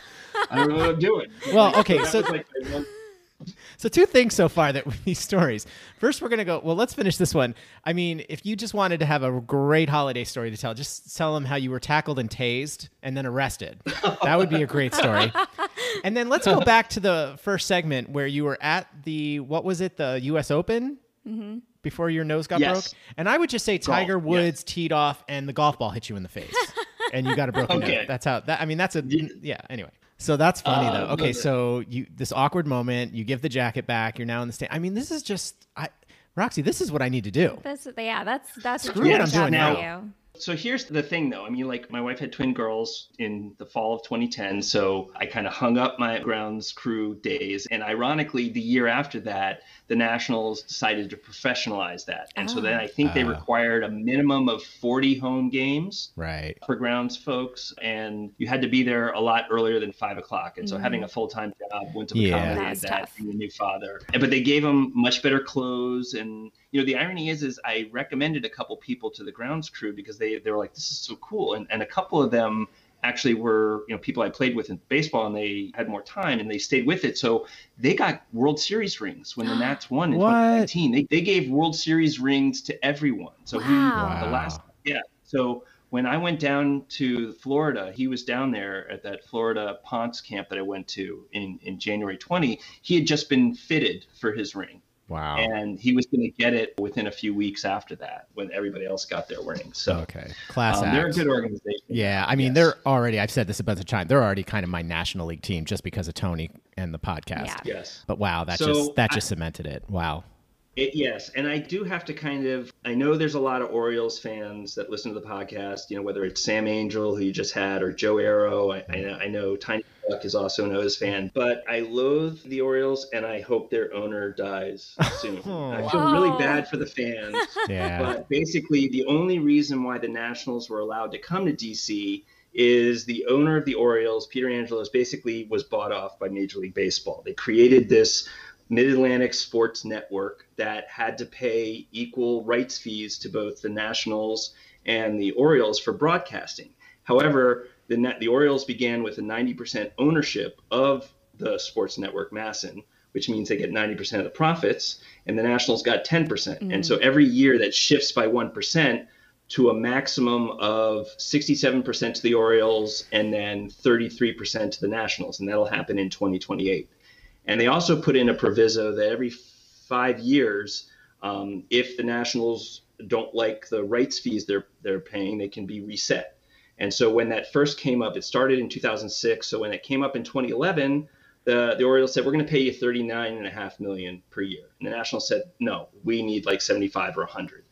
I don't know what I'm doing. Well, okay, so- like So two things so far that these stories. First, we're gonna go. Well, let's finish this one. I mean, if you just wanted to have a great holiday story to tell, just tell them how you were tackled and tased and then arrested. That would be a great story. And then let's go back to the first segment where you were at the what was it, the U.S. Open mm-hmm. before your nose got Yes. broke. And I would just say Tiger Golf, Woods teed off and the golf ball hit you in the face, and you got a broken Okay. nose. That's how. That I mean, that's a yeah. Anyway. So that's funny Uh, though. Okay, so you this awkward moment, you give the jacket back, you're now in the stand. I mean, this is just I Roxy, this is what I need to do. That's yeah. That's that's Screw what a I'm doing for now. So here's the thing, though. I mean, like my wife had twin girls in the fall of 2010, so I kind of hung up my grounds crew days. And ironically, the year after that, the Nationals decided to professionalize that, and so then I think they Ah. required a minimum of 40 home games. Right. for grounds folks, and you had to be there a lot earlier than five o'clock. And so having a full time job went to Yeah. accommodate That's that, tough. being a new father. But they gave him much better clothes, and you know the irony is, is I recommended a couple people to the grounds crew because they they were like, this is so cool, and and a couple of them actually were you know people I played with in baseball and they had more time and they stayed with it so they got World Series rings when the Nats won in What? 2019 they, they gave World Series rings to everyone so he Wow. the last yeah. So when I went down to Florida, he was down there at that Florida Ponce camp that I went to in, in January 20. He had just been fitted for his ring. Wow. And he was going to get it within a few weeks after that when everybody else got their rings. So okay. Class um, they're a good organization. Yeah, I mean, Yes. they're already. I've said this a bunch of times. They're already kind of my National League team just because of Tony and the podcast. Yeah. Yes. But wow, that So, just that I- just cemented it. Wow. It, yes, and I do have to kind of. I know there's a lot of Orioles fans that listen to the podcast. You know, whether it's Sam Angel, who you just had, or Joe Arrow. I, I, know, I know Tiny Chuck is also an O's fan, but I loathe the Orioles, and I hope their owner dies soon. I feel Whoa. really bad for the fans. Yeah. But basically, the only reason why the Nationals were allowed to come to DC is the owner of the Orioles, Peter Angelos, basically was bought off by Major League Baseball. They created this Mid Atlantic Sports Network that had to pay equal rights fees to both the Nationals and the Orioles for broadcasting. However, the, net, the Orioles began with a 90% ownership of the sports network, MASN, which means they get 90% of the profits, and the Nationals got 10%. Mm-hmm. And so every year that shifts by 1% to a maximum of 67% to the Orioles and then 33% to the Nationals, and that'll happen in 2028. And they also put in a proviso that every five years, um, if the Nationals don't like the rights fees they're they're paying, they can be reset. And so when that first came up, it started in 2006. So when it came up in 2011, the the Orioles said we're going to pay you 39 and a half million per year, and the Nationals said no, we need like 75 or 100.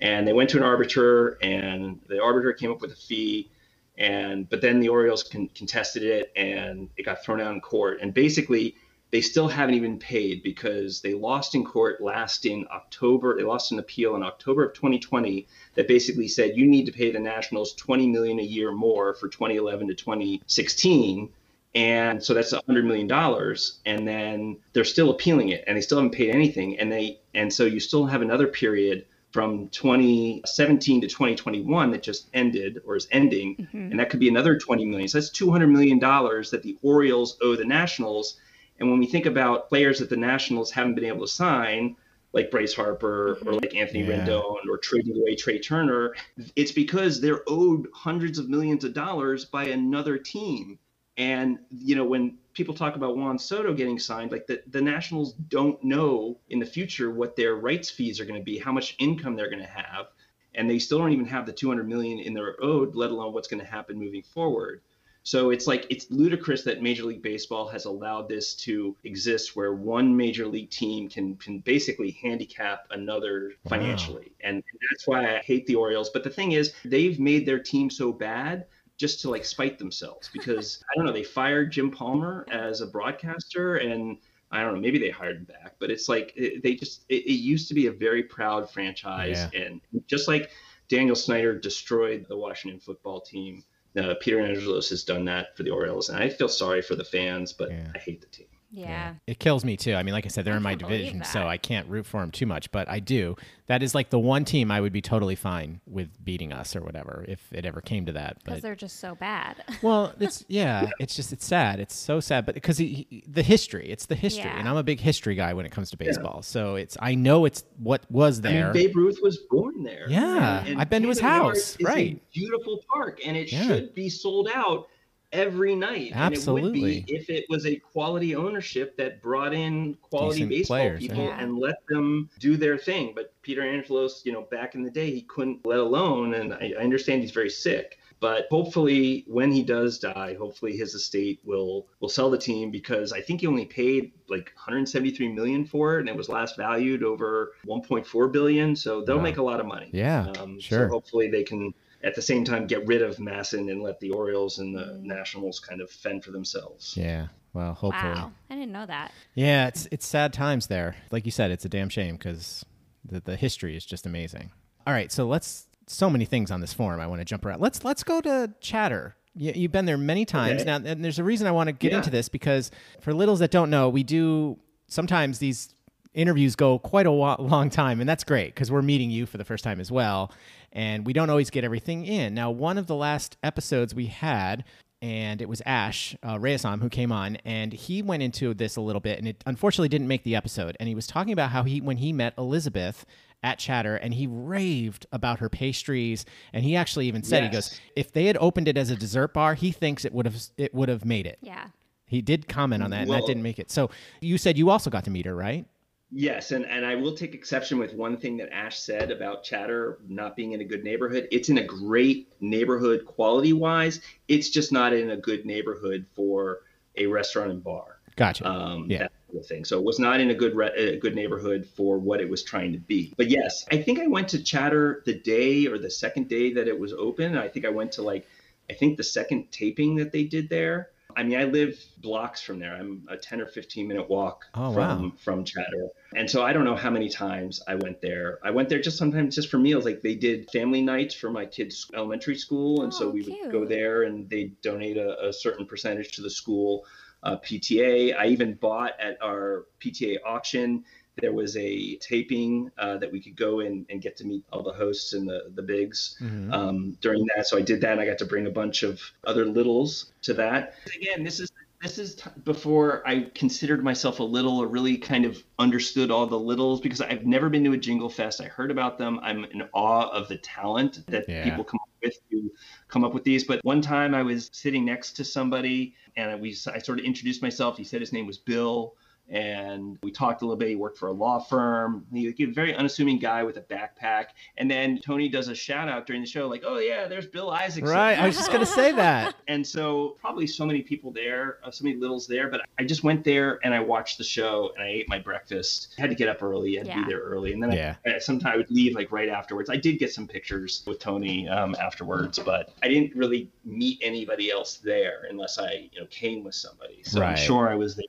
And they went to an arbiter, and the arbiter came up with a fee. And but then the Orioles con- contested it, and it got thrown out in court. And basically, they still haven't even paid because they lost in court last in October. They lost an appeal in October of 2020 that basically said you need to pay the Nationals 20 million a year more for 2011 to 2016. And so that's $100 million. And then they're still appealing it and they still haven't paid anything. And they and so you still have another period from 2017 to 2021 that just ended or is ending. Mm-hmm. And that could be another 20 million. So that's $200 million that the Orioles owe the Nationals. And when we think about players that the Nationals haven't been able to sign, like Bryce Harper or mm-hmm. like Anthony Yeah. Rendon or trading away Trea Turner, it's because they're owed hundreds of millions of dollars by another team. And you know, when people talk about Juan Soto getting signed, like the, the Nationals don't know in the future what their rights fees are going to be, how much income they're going to have, and they still don't even have the 200 million in their owed, let alone what's going to happen moving forward. So it's like it's ludicrous that Major League Baseball has allowed this to exist, where one major league team can can basically handicap another financially, and that's why I hate the Orioles. But the thing is, they've made their team so bad just to like spite themselves because I don't know they fired Jim Palmer as a broadcaster and I don't know, maybe they hired him back, but it's like it, they just it, it used to be a very proud franchise, and just like Daniel Snyder destroyed the Washington football team. Uh, Peter Angelos has done that for the Orioles, and I feel sorry for the fans, but I hate the team. Yeah. It kills me too. I mean, like I said, they're in my division, so I can't root for them too much, but I do. That is like the one team I would be totally fine with beating us or whatever if it ever came to that. Because they're just so bad. well, it's yeah, it's just it's sad. It's so sad, but because he, he- the history, it's the history, Yeah. and I'm a big history guy when it comes to baseball. So it's I know it's what was I there. mean, Babe Ruth was born there. Yeah, I've been to his house, right. A beautiful park, and it Yeah. should be sold out every night. And it would Absolutely. be if it was a quality ownership that brought in quality Decent baseball players, people yeah. and let them do their thing. But Peter Angelos, you know, back in the day, he couldn't let alone, and I, I understand he's very sick. But hopefully, when he does die, hopefully his estate will will sell the team because I think he only paid like 173 million for it, and it was last valued over 1.4 billion. So they'll Wow. make a lot of money. Yeah, um, sure. So hopefully they can at the same time get rid of MASN and let the Orioles and the mm-hmm. Nationals kind of fend for themselves. yeah, well, hopefully. wow. I didn't know that. Yeah, it's it's sad times there. Like you said, it's a damn shame because the the history is just amazing. All right, so let's so many things on this forum. I want to jump around. Let's let's go to Chatter. You, you've been there many times Okay. now, and there's a reason I want to get Yeah. into this because for littles that don't know, we do sometimes these interviews go quite a wa- long time, and that's great because we're meeting you for the first time as well, and we don't always get everything in. Now, one of the last episodes we had and it was Ash uh, Reyesam who came on, and he went into this a little bit, and it unfortunately didn't make the episode. And he was talking about how he, when he met Elizabeth at Chatter, and he raved about her pastries, and he actually even said, he goes, if they had opened it as a dessert bar, he thinks it would have it would have made it. Yeah. He did comment on that, and that didn't make it. So you said you also got to meet her, right? Yes, and, and I will take exception with one thing that Ash said about Chatter not being in a good neighborhood. It's in a great neighborhood quality wise. It's just not in a good neighborhood for a restaurant and bar. Gotcha. um, Yeah. that sort of thing. So it was not in a good re- a good neighborhood for what it was trying to be. But yes, I think I went to Chatter the day or the second day that it was open. I think I went to like I think the second taping that they did there. I mean, I live blocks from there. I'm a 10 or 15 minute walk Oh, from wow. from Chatter. And so I don't know how many times I went there. I went there just sometimes just for meals. Like they did family nights for my kids' elementary school. And so Oh, we cute. would go there and they donate a, a certain percentage to the school uh, PTA. I even bought at our PTA auction. There was a taping uh, that we could go in and get to meet all the hosts and the the bigs Mhm. um, during that. So I did that. And I got to bring a bunch of other littles to that. Again, this is this is t- before I considered myself a little or really kind of understood all the littles because I've never been to a Jingle Fest. I heard about them. I'm in awe of the talent that Yeah. people come up with to come up with these. But one time I was sitting next to somebody and we I sort of introduced myself. He said his name was Bill. And we talked a little bit. He worked for a law firm. He, he was a very unassuming guy with a backpack. And then Tony does a shout out during the show, like, "Oh yeah, there's Bill Isaacson." Right. I was just gonna say that. And so probably so many people there, uh, so many littles there. But I just went there and I watched the show and I ate my breakfast. I had to get up early. I had to be there early, and then Yeah. I, sometimes I would leave like right afterwards. I did get some pictures with Tony um, afterwards, but I didn't really meet anybody else there unless I you know came with somebody. So Right. I'm sure I was there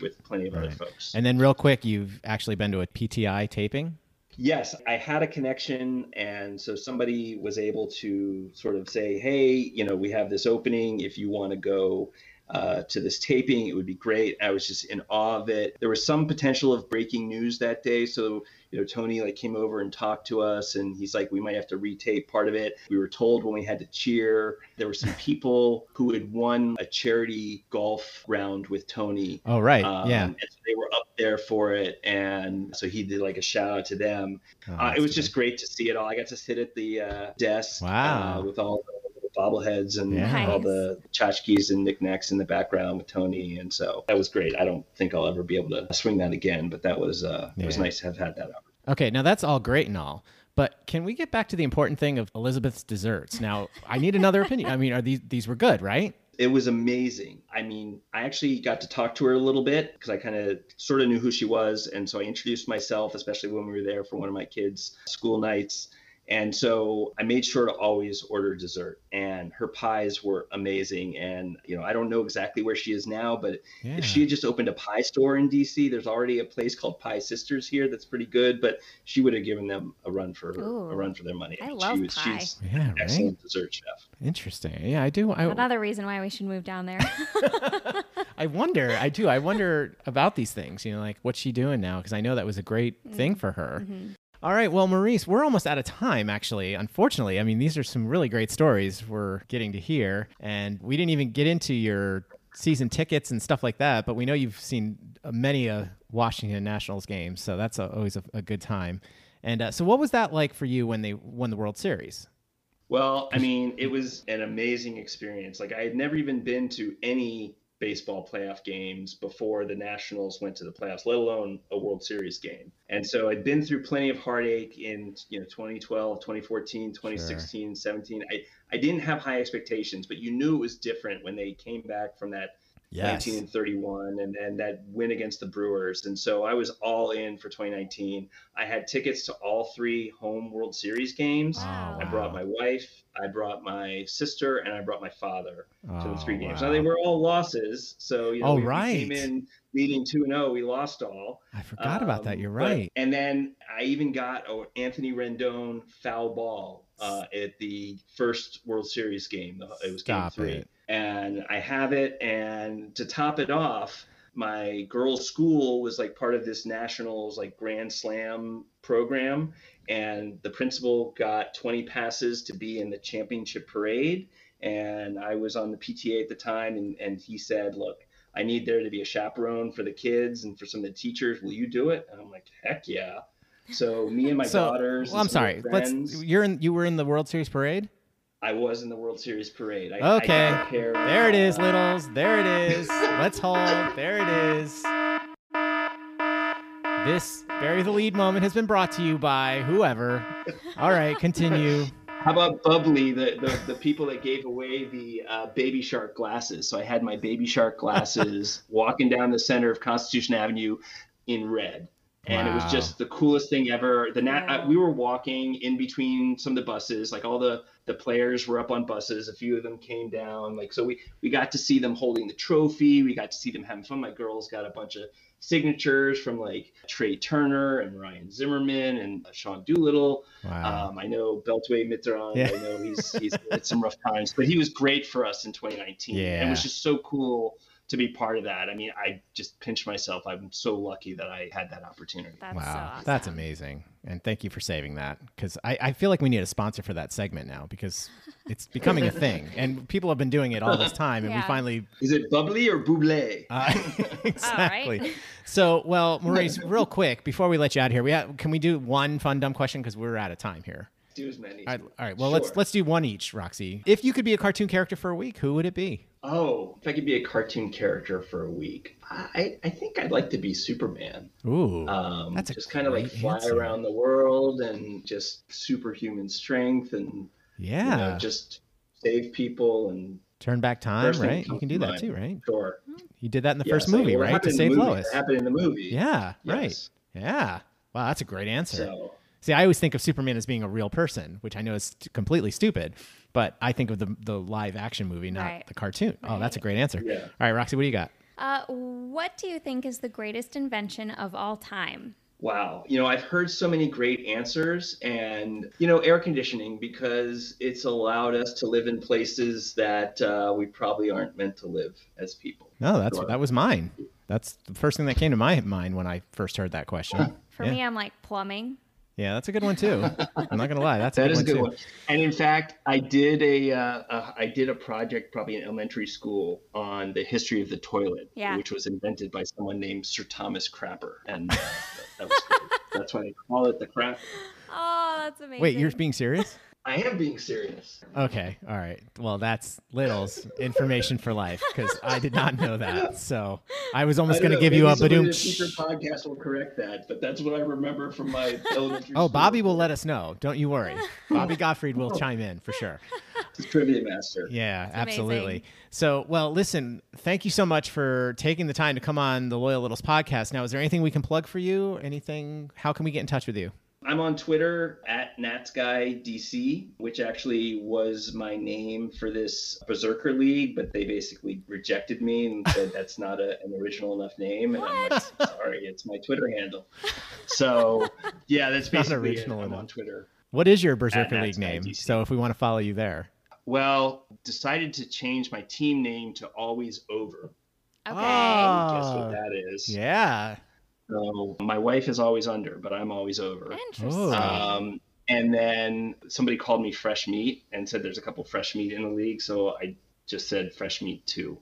with plenty of other folks. And then real quick, you've actually been to a PTI taping. Yes, I had a connection, and so somebody was able to sort of say, "Hey, you know, we have this opening. If you want to go uh, to this taping, it would be great." I was just in awe of it. There was some potential of breaking news that day, so you know, Tony like came over and talked to us, and he's like, "We might have to retape part of it." We were told when we had to cheer. There were some people who had won a charity golf round with Tony. Oh, right. Um, yeah. And so they were up there for it. And so he did like a shout out to them. Oh, Uh, it was good. just great to see it all. I got to sit at the uh, desk Wow. uh, with all the little bobbleheads and Yeah. all the tchotchkes and knickknacks in the background with Tony. And so that was great. I don't think I'll ever be able to swing that again, but that was uh, it was nice to have had that opportunity. Okay, now that's all great and all, but can we get back to the important thing of Elizabeth's desserts? Now, I need another opinion. I mean, are these these were good, right? It was amazing. I mean, I actually got to talk to her a little bit because I kind of sort of knew who she was. And so I introduced myself, especially when we were there for one of my kids' school nights. And so I made sure to always order dessert. And her pies were amazing. And, you know, I don't know exactly where she is now, but Yeah. if she had just opened a pie store in DC, there's already a place called Pie Sisters here that's pretty good, but she would have given them a run for her, Ooh. a run for their money. I mean, love she was, pie. She's Yeah, an right. excellent dessert chef. Interesting. Yeah, I do. I, Another reason why we should move down there. I wonder. I do. I wonder about these things. You know, like what's she doing now? Because I know that was a great mm. thing for her. Mm-hmm. All right. Well, Maurice, we're almost out of time, actually. Unfortunately, I mean, these are some really great stories we're getting to hear, and we didn't even get into your season tickets and stuff like that. But we know you've seen uh, many a Washington Nationals games, so that's a, always a, a good time. And uh, so, what was that like for you when they won the World Series? Well, I mean, it was an amazing experience. Like I had never even been to any baseball playoff games before the Nationals went to the playoffs, let alone a World Series game. And so I'd been through plenty of heartache in, you know, 2012, 2014, 2016, 17. I, I didn't have high expectations, but you knew it was different when they came back from that 19 and 31 and then that win against the Brewers. And so I was all in for 2019. I had tickets to all three home World Series games. Wow. I brought my wife, I brought my sister, and I brought my father to the three games. wow. Now they were all losses, so you know Oh, we, we right. came in leading two and zero. We lost all. I forgot about that. Um, You're but- right. and then I even got an Anthony Rendon foul ball uh, at the first World Series game. It was Stop game three. it. And I have it. And to top it off, my girls' school was like part of this nationals like Grand Slam program. And the principal got 20 passes to be in the championship parade. And I was on the PTA at the time. And, and he said, Look, I need there to be a chaperone for the kids and for some of the teachers. Will you do it? And I'm like, heck yeah. So me and my so, daughters. well, I'm sorry. Let's. You're in. You were in the World Series parade. I was in the World Series parade. I, Okay. I got a pair of- There it is, littles. There it is. Let's hold. There it is. This bury the lead moment has been brought to you by whoever. All right, continue. How about Bubbly, the, the, the people that gave away the uh, Baby Shark glasses? So I had my Baby Shark glasses walking down the center of Constitution Avenue in red. And it was just the coolest thing ever. The nat- Wow. uh, we were walking in between some of the buses, like all the the players were up on buses. A few of them came down, like so we we got to see them holding the trophy. We got to see them having fun. My girls got a bunch of signatures from like Trea Turner and Ryan Zimmerman and Sean Doolittle. Wow. Um, I know Beltway Mitterrand. Yeah. I know he's he's had some rough times, but he was great for us in 2019. And Yeah. it was just so cool to be part of that. I mean, I just pinch myself. I'm so lucky that I had that opportunity. That's wow, so awesome. that's amazing. And thank you for saving that because I, I feel like we need a sponsor for that segment now because it's becoming a thing and people have been doing it all this time and we finally Is it bubbly or buble? uh, exactly. right. So, well, Maurice, real quick before we let you out here, we have, can we do one fun dumb question because we're out of time here. Do as many. All right, all right. Well, let's let's do one each, Roxy. If you could be a cartoon character for a week, who would it be? Oh, if I could be a cartoon character for a week, I, I think I'd like to be Superman. Ooh, Um, That's just kind of like fly answer. around the world and just superhuman strength and yeah. you know, just save people and Turn back time, right? You can do that mind. too, right? Sure. You did that in the Yes, first I- movie, right? To happened in the save movie. Lois. It happened in the movie. Yeah, right. Yeah. Wow, that's a great answer. So See, I always think of Superman as being a real person, which I know is st- completely stupid, but I think of the the live action movie, not Right. the cartoon. Oh, that's a great answer. Yeah. All right, Roxy, what do you got? Uh, what do you think is the greatest invention of all time? Wow. You know, I've heard so many great answers and, you know, air conditioning because it's allowed us to live in places that uh, we probably aren't meant to live as people. No, that's Sure. that was mine. That's the first thing that came to my mind when I first heard that question. For yeah. me, I'm like plumbing. Yeah, that's a good one too. I'm not gonna lie, that's a That good is one a good too. one. And in fact, I did a, uh, uh, I did a project probably in elementary school on the history of the toilet, Yeah. which was invented by someone named Sir Thomas Crapper. And uh, that was great. That's why they call it the crapper. Oh, that's amazing. Wait, you're being serious? I am being serious. Okay, all right. Well, that's Little's information for life because I did not know that. So I was almost going to know, give you maybe a somebody in badoom. the future podcast will correct that, but that's what I remember from my elementary Oh, school. Bobby will let us know. Don't you worry. Bobby Gottfried will chime in for sure. He's trivia master. Yeah, amazing. absolutely. So, well, listen, thank you so much for taking the time to come on the Loyal Littles podcast. Now, is there anything we can plug for you? Anything? How can we get in touch with you? I'm on Twitter at NatsGuyDC, which actually was my name for this Berserker League, but they basically rejected me and said that's not a, an original enough name. And I'm like, sorry, it's my Twitter handle. So yeah, that's Not basically original it. I'm enough. on Twitter. What is your Berserker League name? DC. So if we want to follow you there. Well, decided to change my team name to Always Over. Okay. Oh. Guess what ah. that is? Yeah. So my wife is always under, but I'm always over. Interesting. Oh. Um, and then somebody called me fresh meat and said there's a couple fresh meat in the league, so I just said fresh meat too.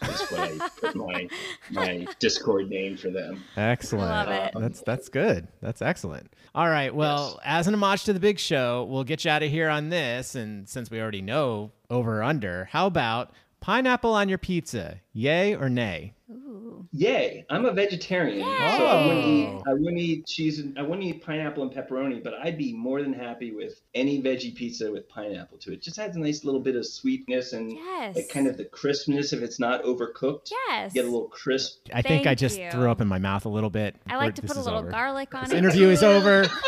That's what I put my my Discord name for them. Excellent. Love it. That's that's good. That's excellent. All right. Well, as an homage to the big show, we'll get you out of here on this. And since we already know over or under, how about pineapple on your pizza? Yay or nay? Ooh. Yay! I'm a vegetarian, so I wouldn't eat I wouldn't eat cheese and I wouldn't eat pineapple and pepperoni, but I'd be more than happy with any veggie pizza with pineapple to it. Just adds a nice little bit of sweetness and Yes. like kind of the crispness if it's not overcooked. Yes. Get a little crisp. I think I just you. threw up in my mouth a little bit. I like to put a little over. garlic on This it. interview is over.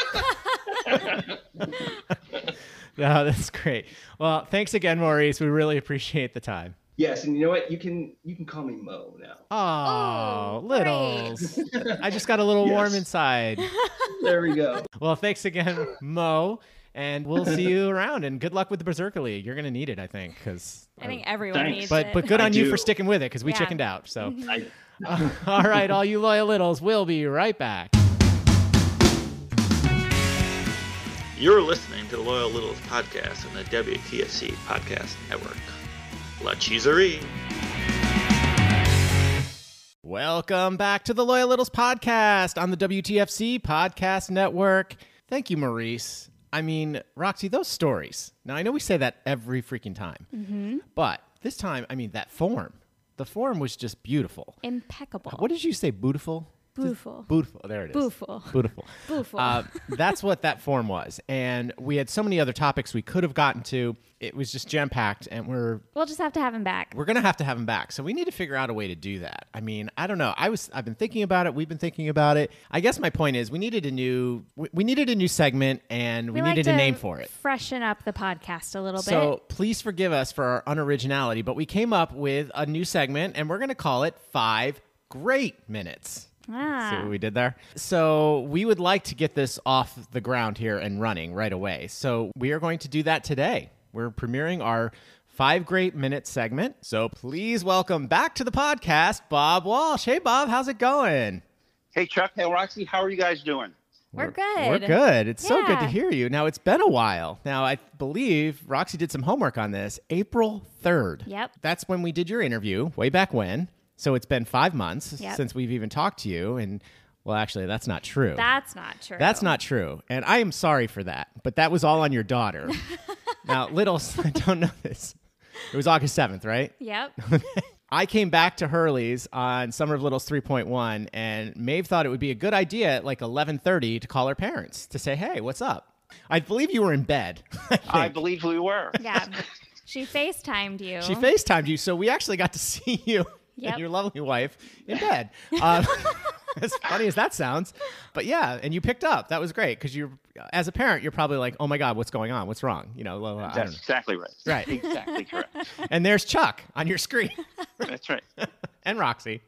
no, that's great. Well, thanks again, Maurice. We really appreciate the time. Yes, and you know what? You can you can call me Mo now. Oh, Oh, littles. I just got a little warm inside. There we go. Well, thanks again, Mo. And we'll see you around. And good luck with the Berserker League. You're going to need it, I think. Cause, I think everyone Thanks. needs but, it. but good I on you for sticking with it because we Yeah. chickened out. So, mm-hmm. I, all right, all you loyal littles, we'll be right back. You're listening to the Loyal Littles podcast on the WTFC Podcast Network. La Cheeserie. Welcome back to the Loyal Littles podcast on the WTFC Podcast Network. Thank you, Maurice. I mean, Roxy, those stories. Now, I know we say that every freaking time, Mm-hmm. but this time, I mean, that form. The form was just beautiful. Impeccable. What did you say? Beautiful? Beautiful. Beautiful. There it is. Beautiful. Beautiful. Beautiful. Uh, that's what that form was. And we had so many other topics we could have gotten to. It was just jam packed, and we're We'll just have to have him back. we're gonna have to have him back. So we need to figure out a way to do that. I mean, I don't know. I was I've been thinking about it. We've been thinking about it. I guess my point is we needed a new we, we needed a new segment and we, like needed to a name for it. Freshen up the podcast a little So bit. So please forgive us for our unoriginality, but we came up with a new segment and we're gonna call it Five Great Minutes. See Ah. what we did there? So, we would like to get this off the ground here and running right away. So, we are going to do that today. We're premiering our five great minute segment. So, please welcome back to the podcast, Bob Walsh. Hey, Bob, how's it going? Hey, Chuck. Hey, Roxy. How are you guys doing? We're good. We're good. good. It's so good to hear you. Now, it's been a while. Now, I believe Roxy did some homework on this. April 3rd. Yep. That's when we did your interview, way back when. So, it's been five months Yep. since we've even talked to you. And, well, actually, that's not true. That's not true. That's not true. And I am sorry for that. But that was all on your daughter. now, Littles, I don't know this. It was August 7th, right? Yep. I came back to Hurley's on Summer of Littles 3.1 and Maeve thought it would be a good idea at like 11:30 to call her parents to say, "Hey, what's up?" I believe you were in bed. I I think. believe we were. Yeah. She FaceTimed you. She FaceTimed you, so we actually got to see you Yep. and your lovely wife in bed. Um, as funny as that sounds, but yeah, and you picked up. That was great because you're, as a parent, you're probably like, "Oh my God, what's going on? What's wrong?" You know, well, I don't That's know. exactly right. Right. Exactly correct. And there's Chuck on your screen That's right. and Roxy.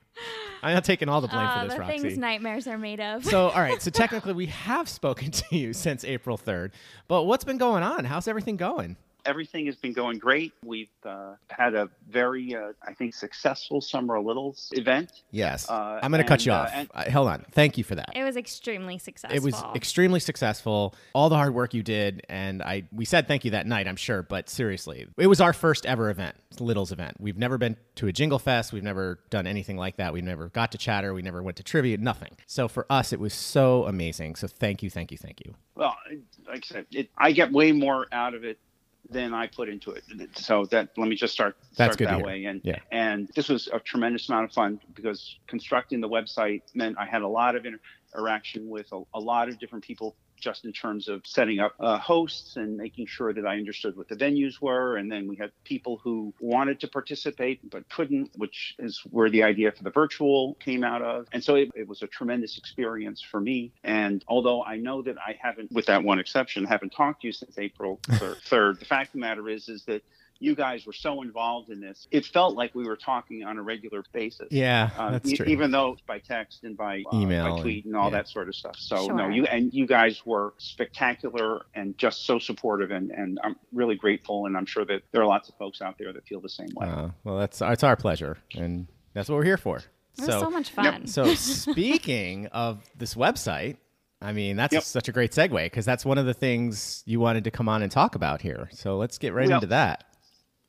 I'm not taking all the blame Uh, for this, the Roxy. things nightmares are made of. So, all right. So technically, we have spoken to you since April 3rd. But what's been going on? How's everything going? Everything has been going great. We've uh, had a very, uh, I think, successful Summer of Littles event. Yes. Uh, I'm going to cut you uh, off. and- Uh, hold on. Thank you for that. it was extremely successful. It was extremely successful. All the hard work you did, and I we said thank you that night. I'm sure, but seriously, it was our first ever event, Littles event. We've never been to a Jingle Fest. We've never done anything like that. We never got to chatter. We never went to trivia. Nothing. So for us, it was so amazing. So thank you, thank you, thank you. Well, like I said, it, I get way more out of it than I put into it. So that let me just start That's start that way. And Yeah. and this was a tremendous amount of fun because constructing the website meant I had a lot of interaction with a, a lot of different people just in terms of setting up uh, hosts and making sure that I understood what the venues were. And then we had people who wanted to participate but couldn't, which is where the idea for the virtual came out of. And so it, it was a tremendous experience for me. And although I know that I haven't, with that one exception, haven't talked to you since April 3rd, the fact of the matter is, is that you guys were so involved in this. It felt like we were talking on a regular basis. Yeah, Um, that's e- true. Even though by text and by uh, Email by tweet and- and all yeah. that sort of stuff. So Sure. no, you and you guys were spectacular and just so supportive, and and I'm really grateful. And I'm sure that there are lots of folks out there that feel the same way. Uh, well, that's it's our pleasure, and that's what we're here for. It was so, much fun. So speaking of this website, I mean that's Yep. such a great segue because that's one of the things you wanted to come on and talk about here. So let's get right Well- into that.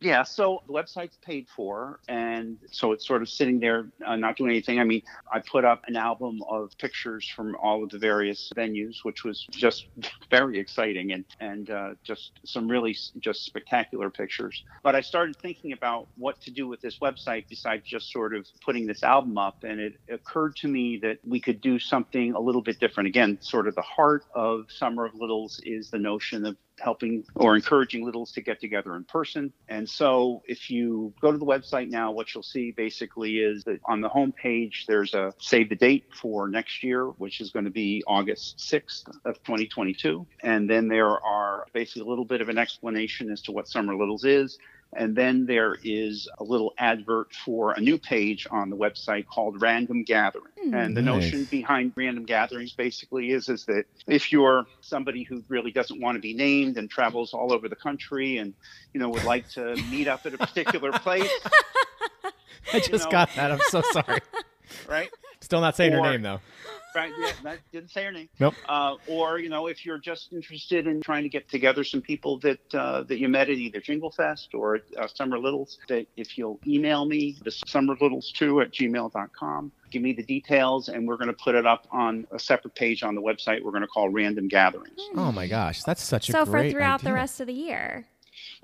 Yeah, so the website's paid for, and so it's sort of sitting there, uh, not doing anything. I mean, I put up an album of pictures from all of the various venues, which was just very exciting, and and uh, just some really just spectacular pictures. But I started thinking about what to do with this website besides just sort of putting this album up, and it occurred to me that we could do something a little bit different. Again, sort of the heart of Summer of Littles is the notion of helping or encouraging littles to get together in person. And so if you go to the website now, what you'll see basically is that on the home page, there's a save the date for next year, which is going to be August 6th of 2022. And then there are basically a little bit of an explanation as to what Summer Littles is. And then there is a little advert for a new page on the website called Random Gathering. Hmm. And the Nice. notion behind random gatherings basically is is that if you're somebody who really doesn't want to be named and travels all over the country and you know would like to meet up at a particular place, I just know- got that. I'm so sorry. right? Still not saying her name though. Right, yeah, that didn't say her name. Nope. Uh, or you know, if you're just interested in trying to get together some people that uh, that you met at either Jingle Fest or uh, Summer Littles, that if you'll email me the summerlittles2 at gmail.com, give me the details, and we're going to put it up on a separate page on the website. We're going to call Random Gatherings. Oh my gosh, that's such a so for great throughout the rest of the year.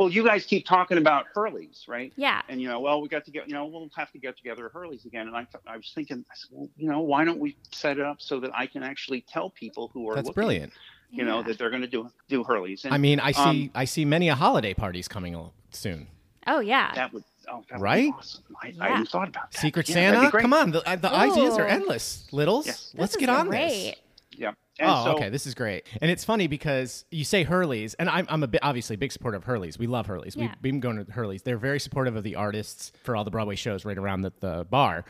Well, you guys keep talking about Hurley's, right? Yeah. And you know, well, we got to get, you know, we'll have to get together at Hurley's again. And I, th- I was thinking, I said, well, you know, why don't we set it up so that I can actually tell people who are That's looking, brilliant. you know, that they're going to do do Hurley's. And, I mean, I see um, I see many a holiday parties coming soon. Oh yeah. that would, oh, Right? awesome. I, I Yeah. hadn't thought about that. Secret Yeah, Santa, come on, the, uh, the ideas are endless. Littles, Yes. let's get on great. this. Yeah. And oh, so, okay. This is great, and it's funny because you say Hurley's, and I'm, I'm a bit obviously a big supporter of Hurley's. We love Hurley's. Yeah. We've been going to Hurley's. They're very supportive of the artists for all the Broadway shows right around the, the bar.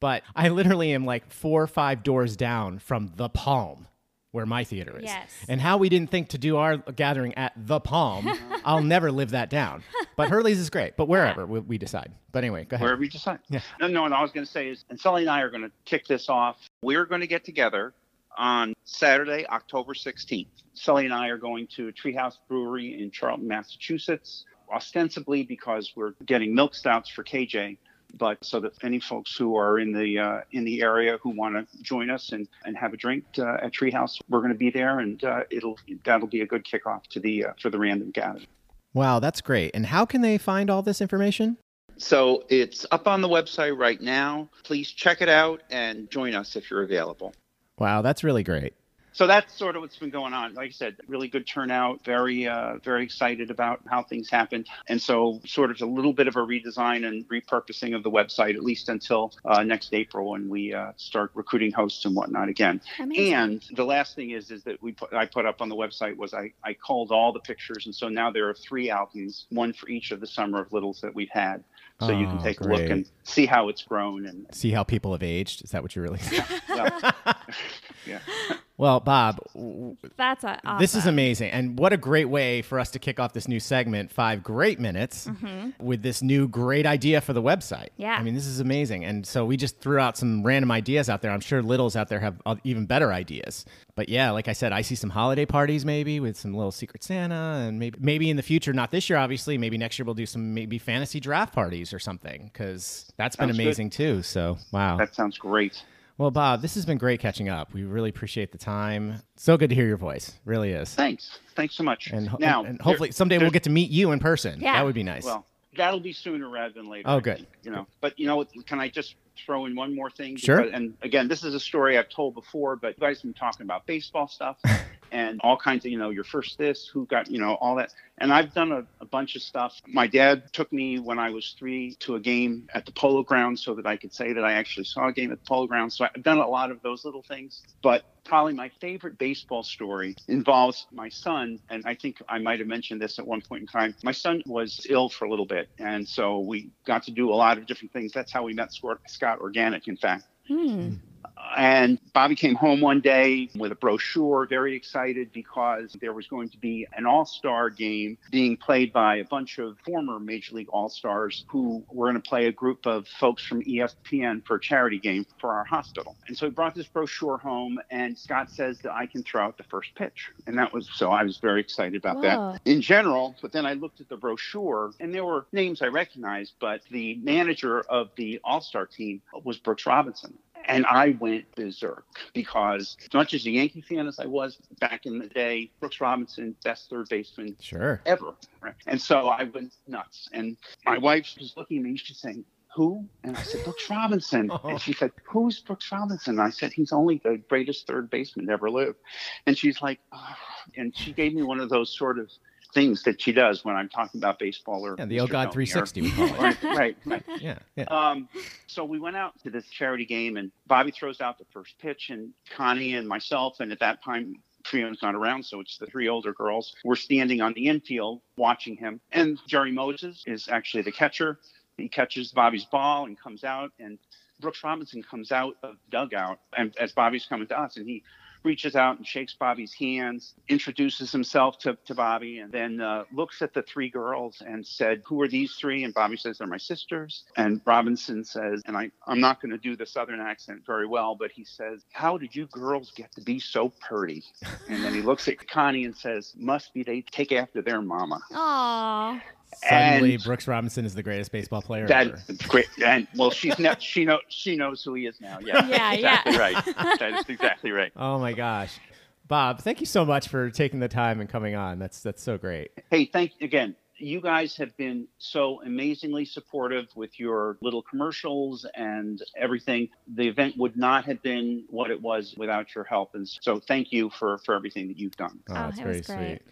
But I literally am like four or five doors down from the Palm, where my theater is. Yes. And how we didn't think to do our gathering at the Palm, I'll never live that down. But Hurley's is great. But wherever we, we decide. But anyway, go ahead. wherever you decide. Yeah. No, no, what I was going to say is, and Sully and I are going to kick this off. We're going to get together on Saturday, October 16th. Sully and I are going to Treehouse Brewery in Charlton, Massachusetts, ostensibly because we're getting milk stouts for KJ. But so that any folks who are in the uh, in the area who want to join us and, and have a drink uh, at Treehouse, we're going to be there, and uh, it'll that'll be a good kickoff to the uh, for the random gathering. Wow, that's great. And how can they find all this information? So it's up on the website right now. Please check it out and join us if you're available. Wow, that's really great. So that's sort of what's been going on. Like I said, really good turnout. Very, uh, very excited about how things happened. And so, sort of a little bit of a redesign and repurposing of the website, at least until uh, next April when we uh, start recruiting hosts and whatnot again. Amazing. And the last thing is, is that we put, I put up on the website was I, I called all the pictures, and so now there are three albums, one for each of the Summer of Littles that we've had. So you can Oh, take a look and see how it's grown and See how people have aged? Is that what you're really saying? well, yeah. well, Bob, That's a, awesome. this is amazing. And what a great way for us to kick off this new segment, Five Great Minutes, with this new great idea for the website. Mm-hmm. Yeah. I mean, this is amazing. And so we just threw out some random ideas out there. I'm sure Littles out there have uh, even better ideas. But yeah, like I said, I see some holiday parties maybe with some little Secret Santa, and maybe maybe in the future, not this year, obviously. Maybe next year we'll do some maybe fantasy draft parties or something because that's been Sounds good. amazing too. So wow. That sounds great. Well, Bob, this has been great catching up. We really appreciate the time. So good to hear your voice. Really is. Thanks. Thanks so much. And, ho- now, and hopefully there- someday we'll get to meet you in person. Yeah. That would be nice. Well, that'll be sooner rather than later. Oh, good. think, you know, but you know, can I just throw in one more thing? Sure. Because- and again, this is a story I've told before, but you guys have been talking about baseball stuff, and all kinds of, you know, your first this, who got, you know, all that. And I've done a, a bunch of stuff. My dad took me when I was three to a game at the Polo Grounds so that I could say that I actually saw a game at the Polo Grounds. So I've done a lot of those little things. But probably my favorite baseball story involves my son. And I think I might have mentioned this at one point in time. My son was ill for a little bit. And so we got to do a lot of different things. That's how we met Scott Organic, in fact. Hmm. And Bobby came home one day with a brochure, very excited because there was going to be an all star game being played by a bunch of former Major League All Stars who were going to play a group of folks from ESPN for a charity game for our hospital. And so he brought this brochure home, and Scott says that I can throw out the first pitch. And that was so I was very excited about Whoa. that in general. But then I looked at the brochure, and there were names I recognized, but the manager of the All Star team was Brooks Robinson. And I went berserk because, as much as a Yankee fan as I was back in the day, Brooks Robinson, best third baseman Sure. ever. Right? And so I went nuts. And my wife was looking at me, she's saying, who? And I said, Brooks Robinson. And she said, Who's Brooks Robinson? And I said, He's only the greatest third baseman to ever live. And she's like, oh. and she gave me one of those sort of things that she does when I'm talking about baseball or Yeah, the Oh God Tony 360 we call it. right, right, right. Yeah, yeah. Um, so we went out to this charity game, and Bobby throws out the first pitch, and Connie and myself, and at that time, Trion's not around, so it's the three older girls. We're standing on the infield watching him, and Jerry Moses is actually the catcher. He catches Bobby's ball and comes out, and Brooks Robinson comes out of dugout, and as Bobby's coming to us, and he reaches out and shakes Bobby's hands, introduces himself to, to Bobby, and then uh, looks at the three girls and said, Who are these three? And Bobby says, They're my sisters. And Robinson says, and I, I'm not going to do the Southern accent very well, but he says, How did you girls get to be so purty? And then he looks at Connie and says, Must be they take after their mama. Aw. Suddenly, and- Brooks Robinson is the greatest baseball player That ever. great, and well, she's ne- she knows she knows who he is now. Yeah, Yeah, exactly yeah. right. That is exactly right. Oh my gosh. Bob, thank you so much for taking the time and coming on. That's that's so great. Hey, thank again. You guys have been so amazingly supportive with your little commercials and everything. The event would not have been what it was without your help, and so thank you for for everything that you've done. Oh, Oh, that's it very was great. sweet.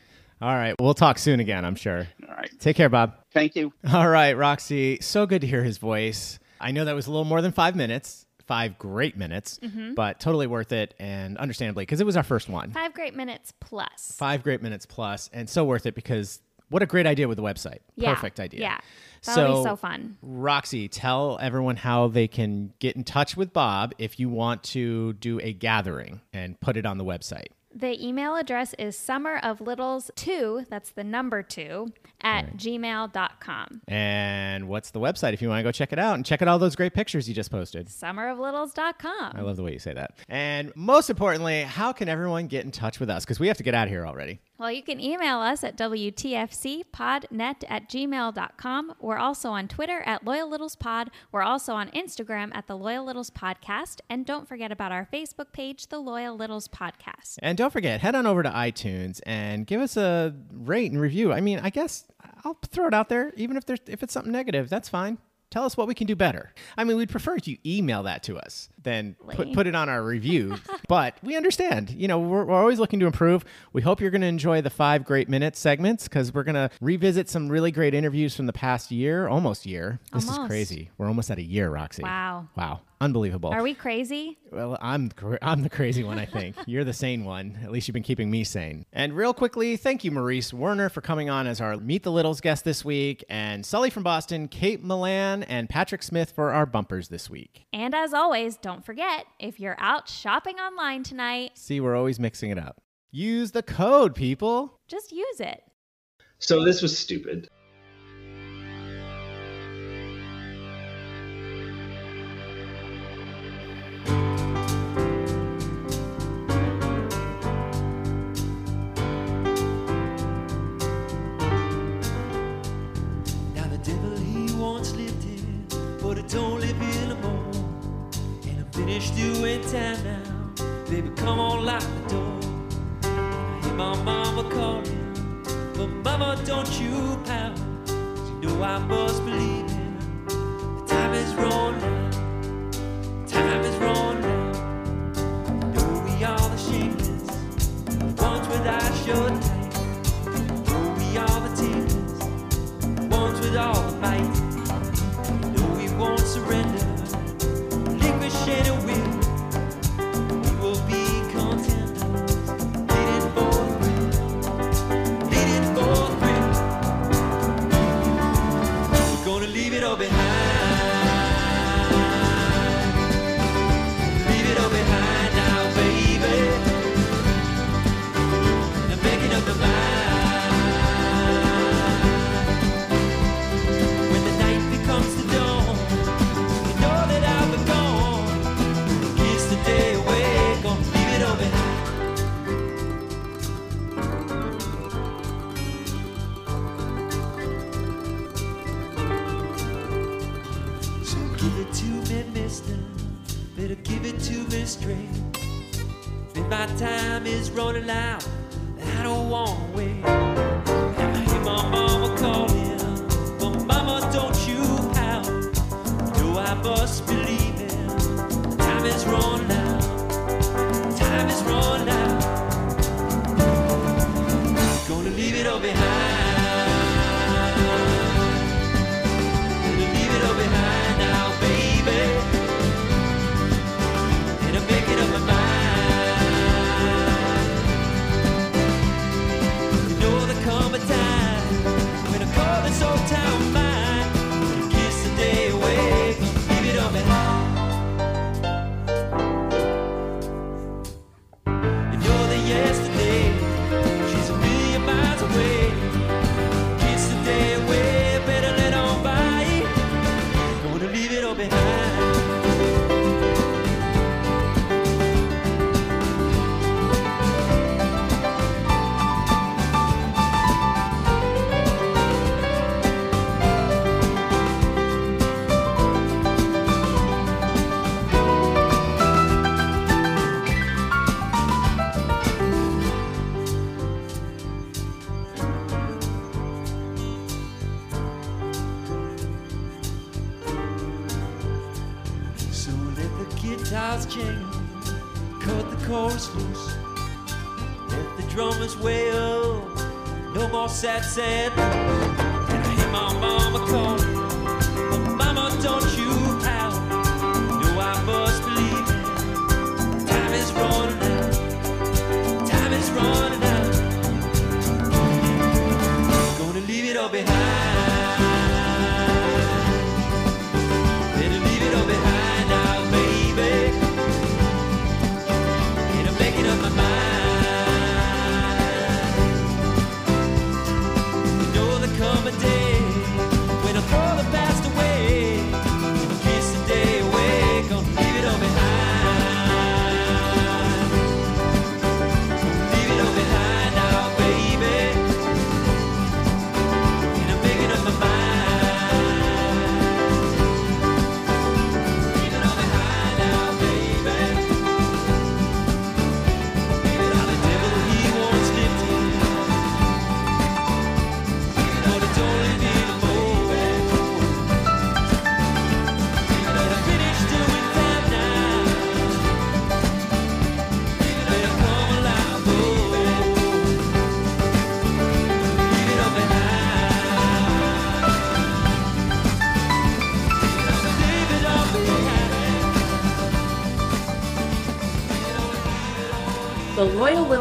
All right, we'll talk soon again, I'm sure. All right, Take care, Bob. thank you. All right, Roxy, so good to hear his voice. I know that was a little more than five minutes, five great minutes, mm-hmm. but totally worth it, and understandably, because it was our first one. Five great minutes plus. Five great minutes plus, and so worth it because what a great idea with the website. Yeah. Perfect idea. Yeah. That'll So- be so fun. Roxy, tell everyone how they can get in touch with Bob if you want to do a gathering and put it on the website. The email address is summeroflittles2, that's the number two, at gmail.com. And what's the website if you want to go check it out and check out all those great pictures you just posted? Summeroflittles.com. I love the way you say that. And most importantly, how can everyone get in touch with us? Because we have to get out of here already. Well, you can email us at WTFCpodnet at gmail.com. We're also on Twitter at Loyal Littles Pod. We're also on Instagram at the Loyal Littles Podcast. And don't forget about our Facebook page, the Loyal Littles Podcast. And don't forget, head on over to iTunes and give us a rate and review. I mean, I guess I'll throw it out there, even if there's if it's something negative, that's fine. Tell us what we can do better. I mean, we'd prefer if you email that to us than put, put it on our review. but we understand. You know, we're, we're always looking to improve. We hope you're going to enjoy the five great minutes segments because we're going to revisit some really great interviews from the past year, almost year. This is crazy. We're almost at a year, Roxy. Wow. Wow. Unbelievable. Are we crazy? Well, I'm cr- I'm the crazy one, I think. You're the sane one. At least you've been keeping me sane. And real quickly, thank you, Maurice Werner, for coming on as our Meet the Littles guest this week, and Sully from Boston, Kate Milan, and Patrick Smith for our bumpers this week. And as always, don't forget if you're out shopping online tonight, See, we're always mixing it up. Use the code, people. just use it. So this was stupid. finished doing time now. Baby, come on, lock the door. I hear my mama calling, but mama, don't you pout. You know I must believe in her. The time is rolling out. Time is rolling out. You know we are the shameless, the ones with our short time. You know we are the takers, the ones with all the might. sets in. And I hear my mama call.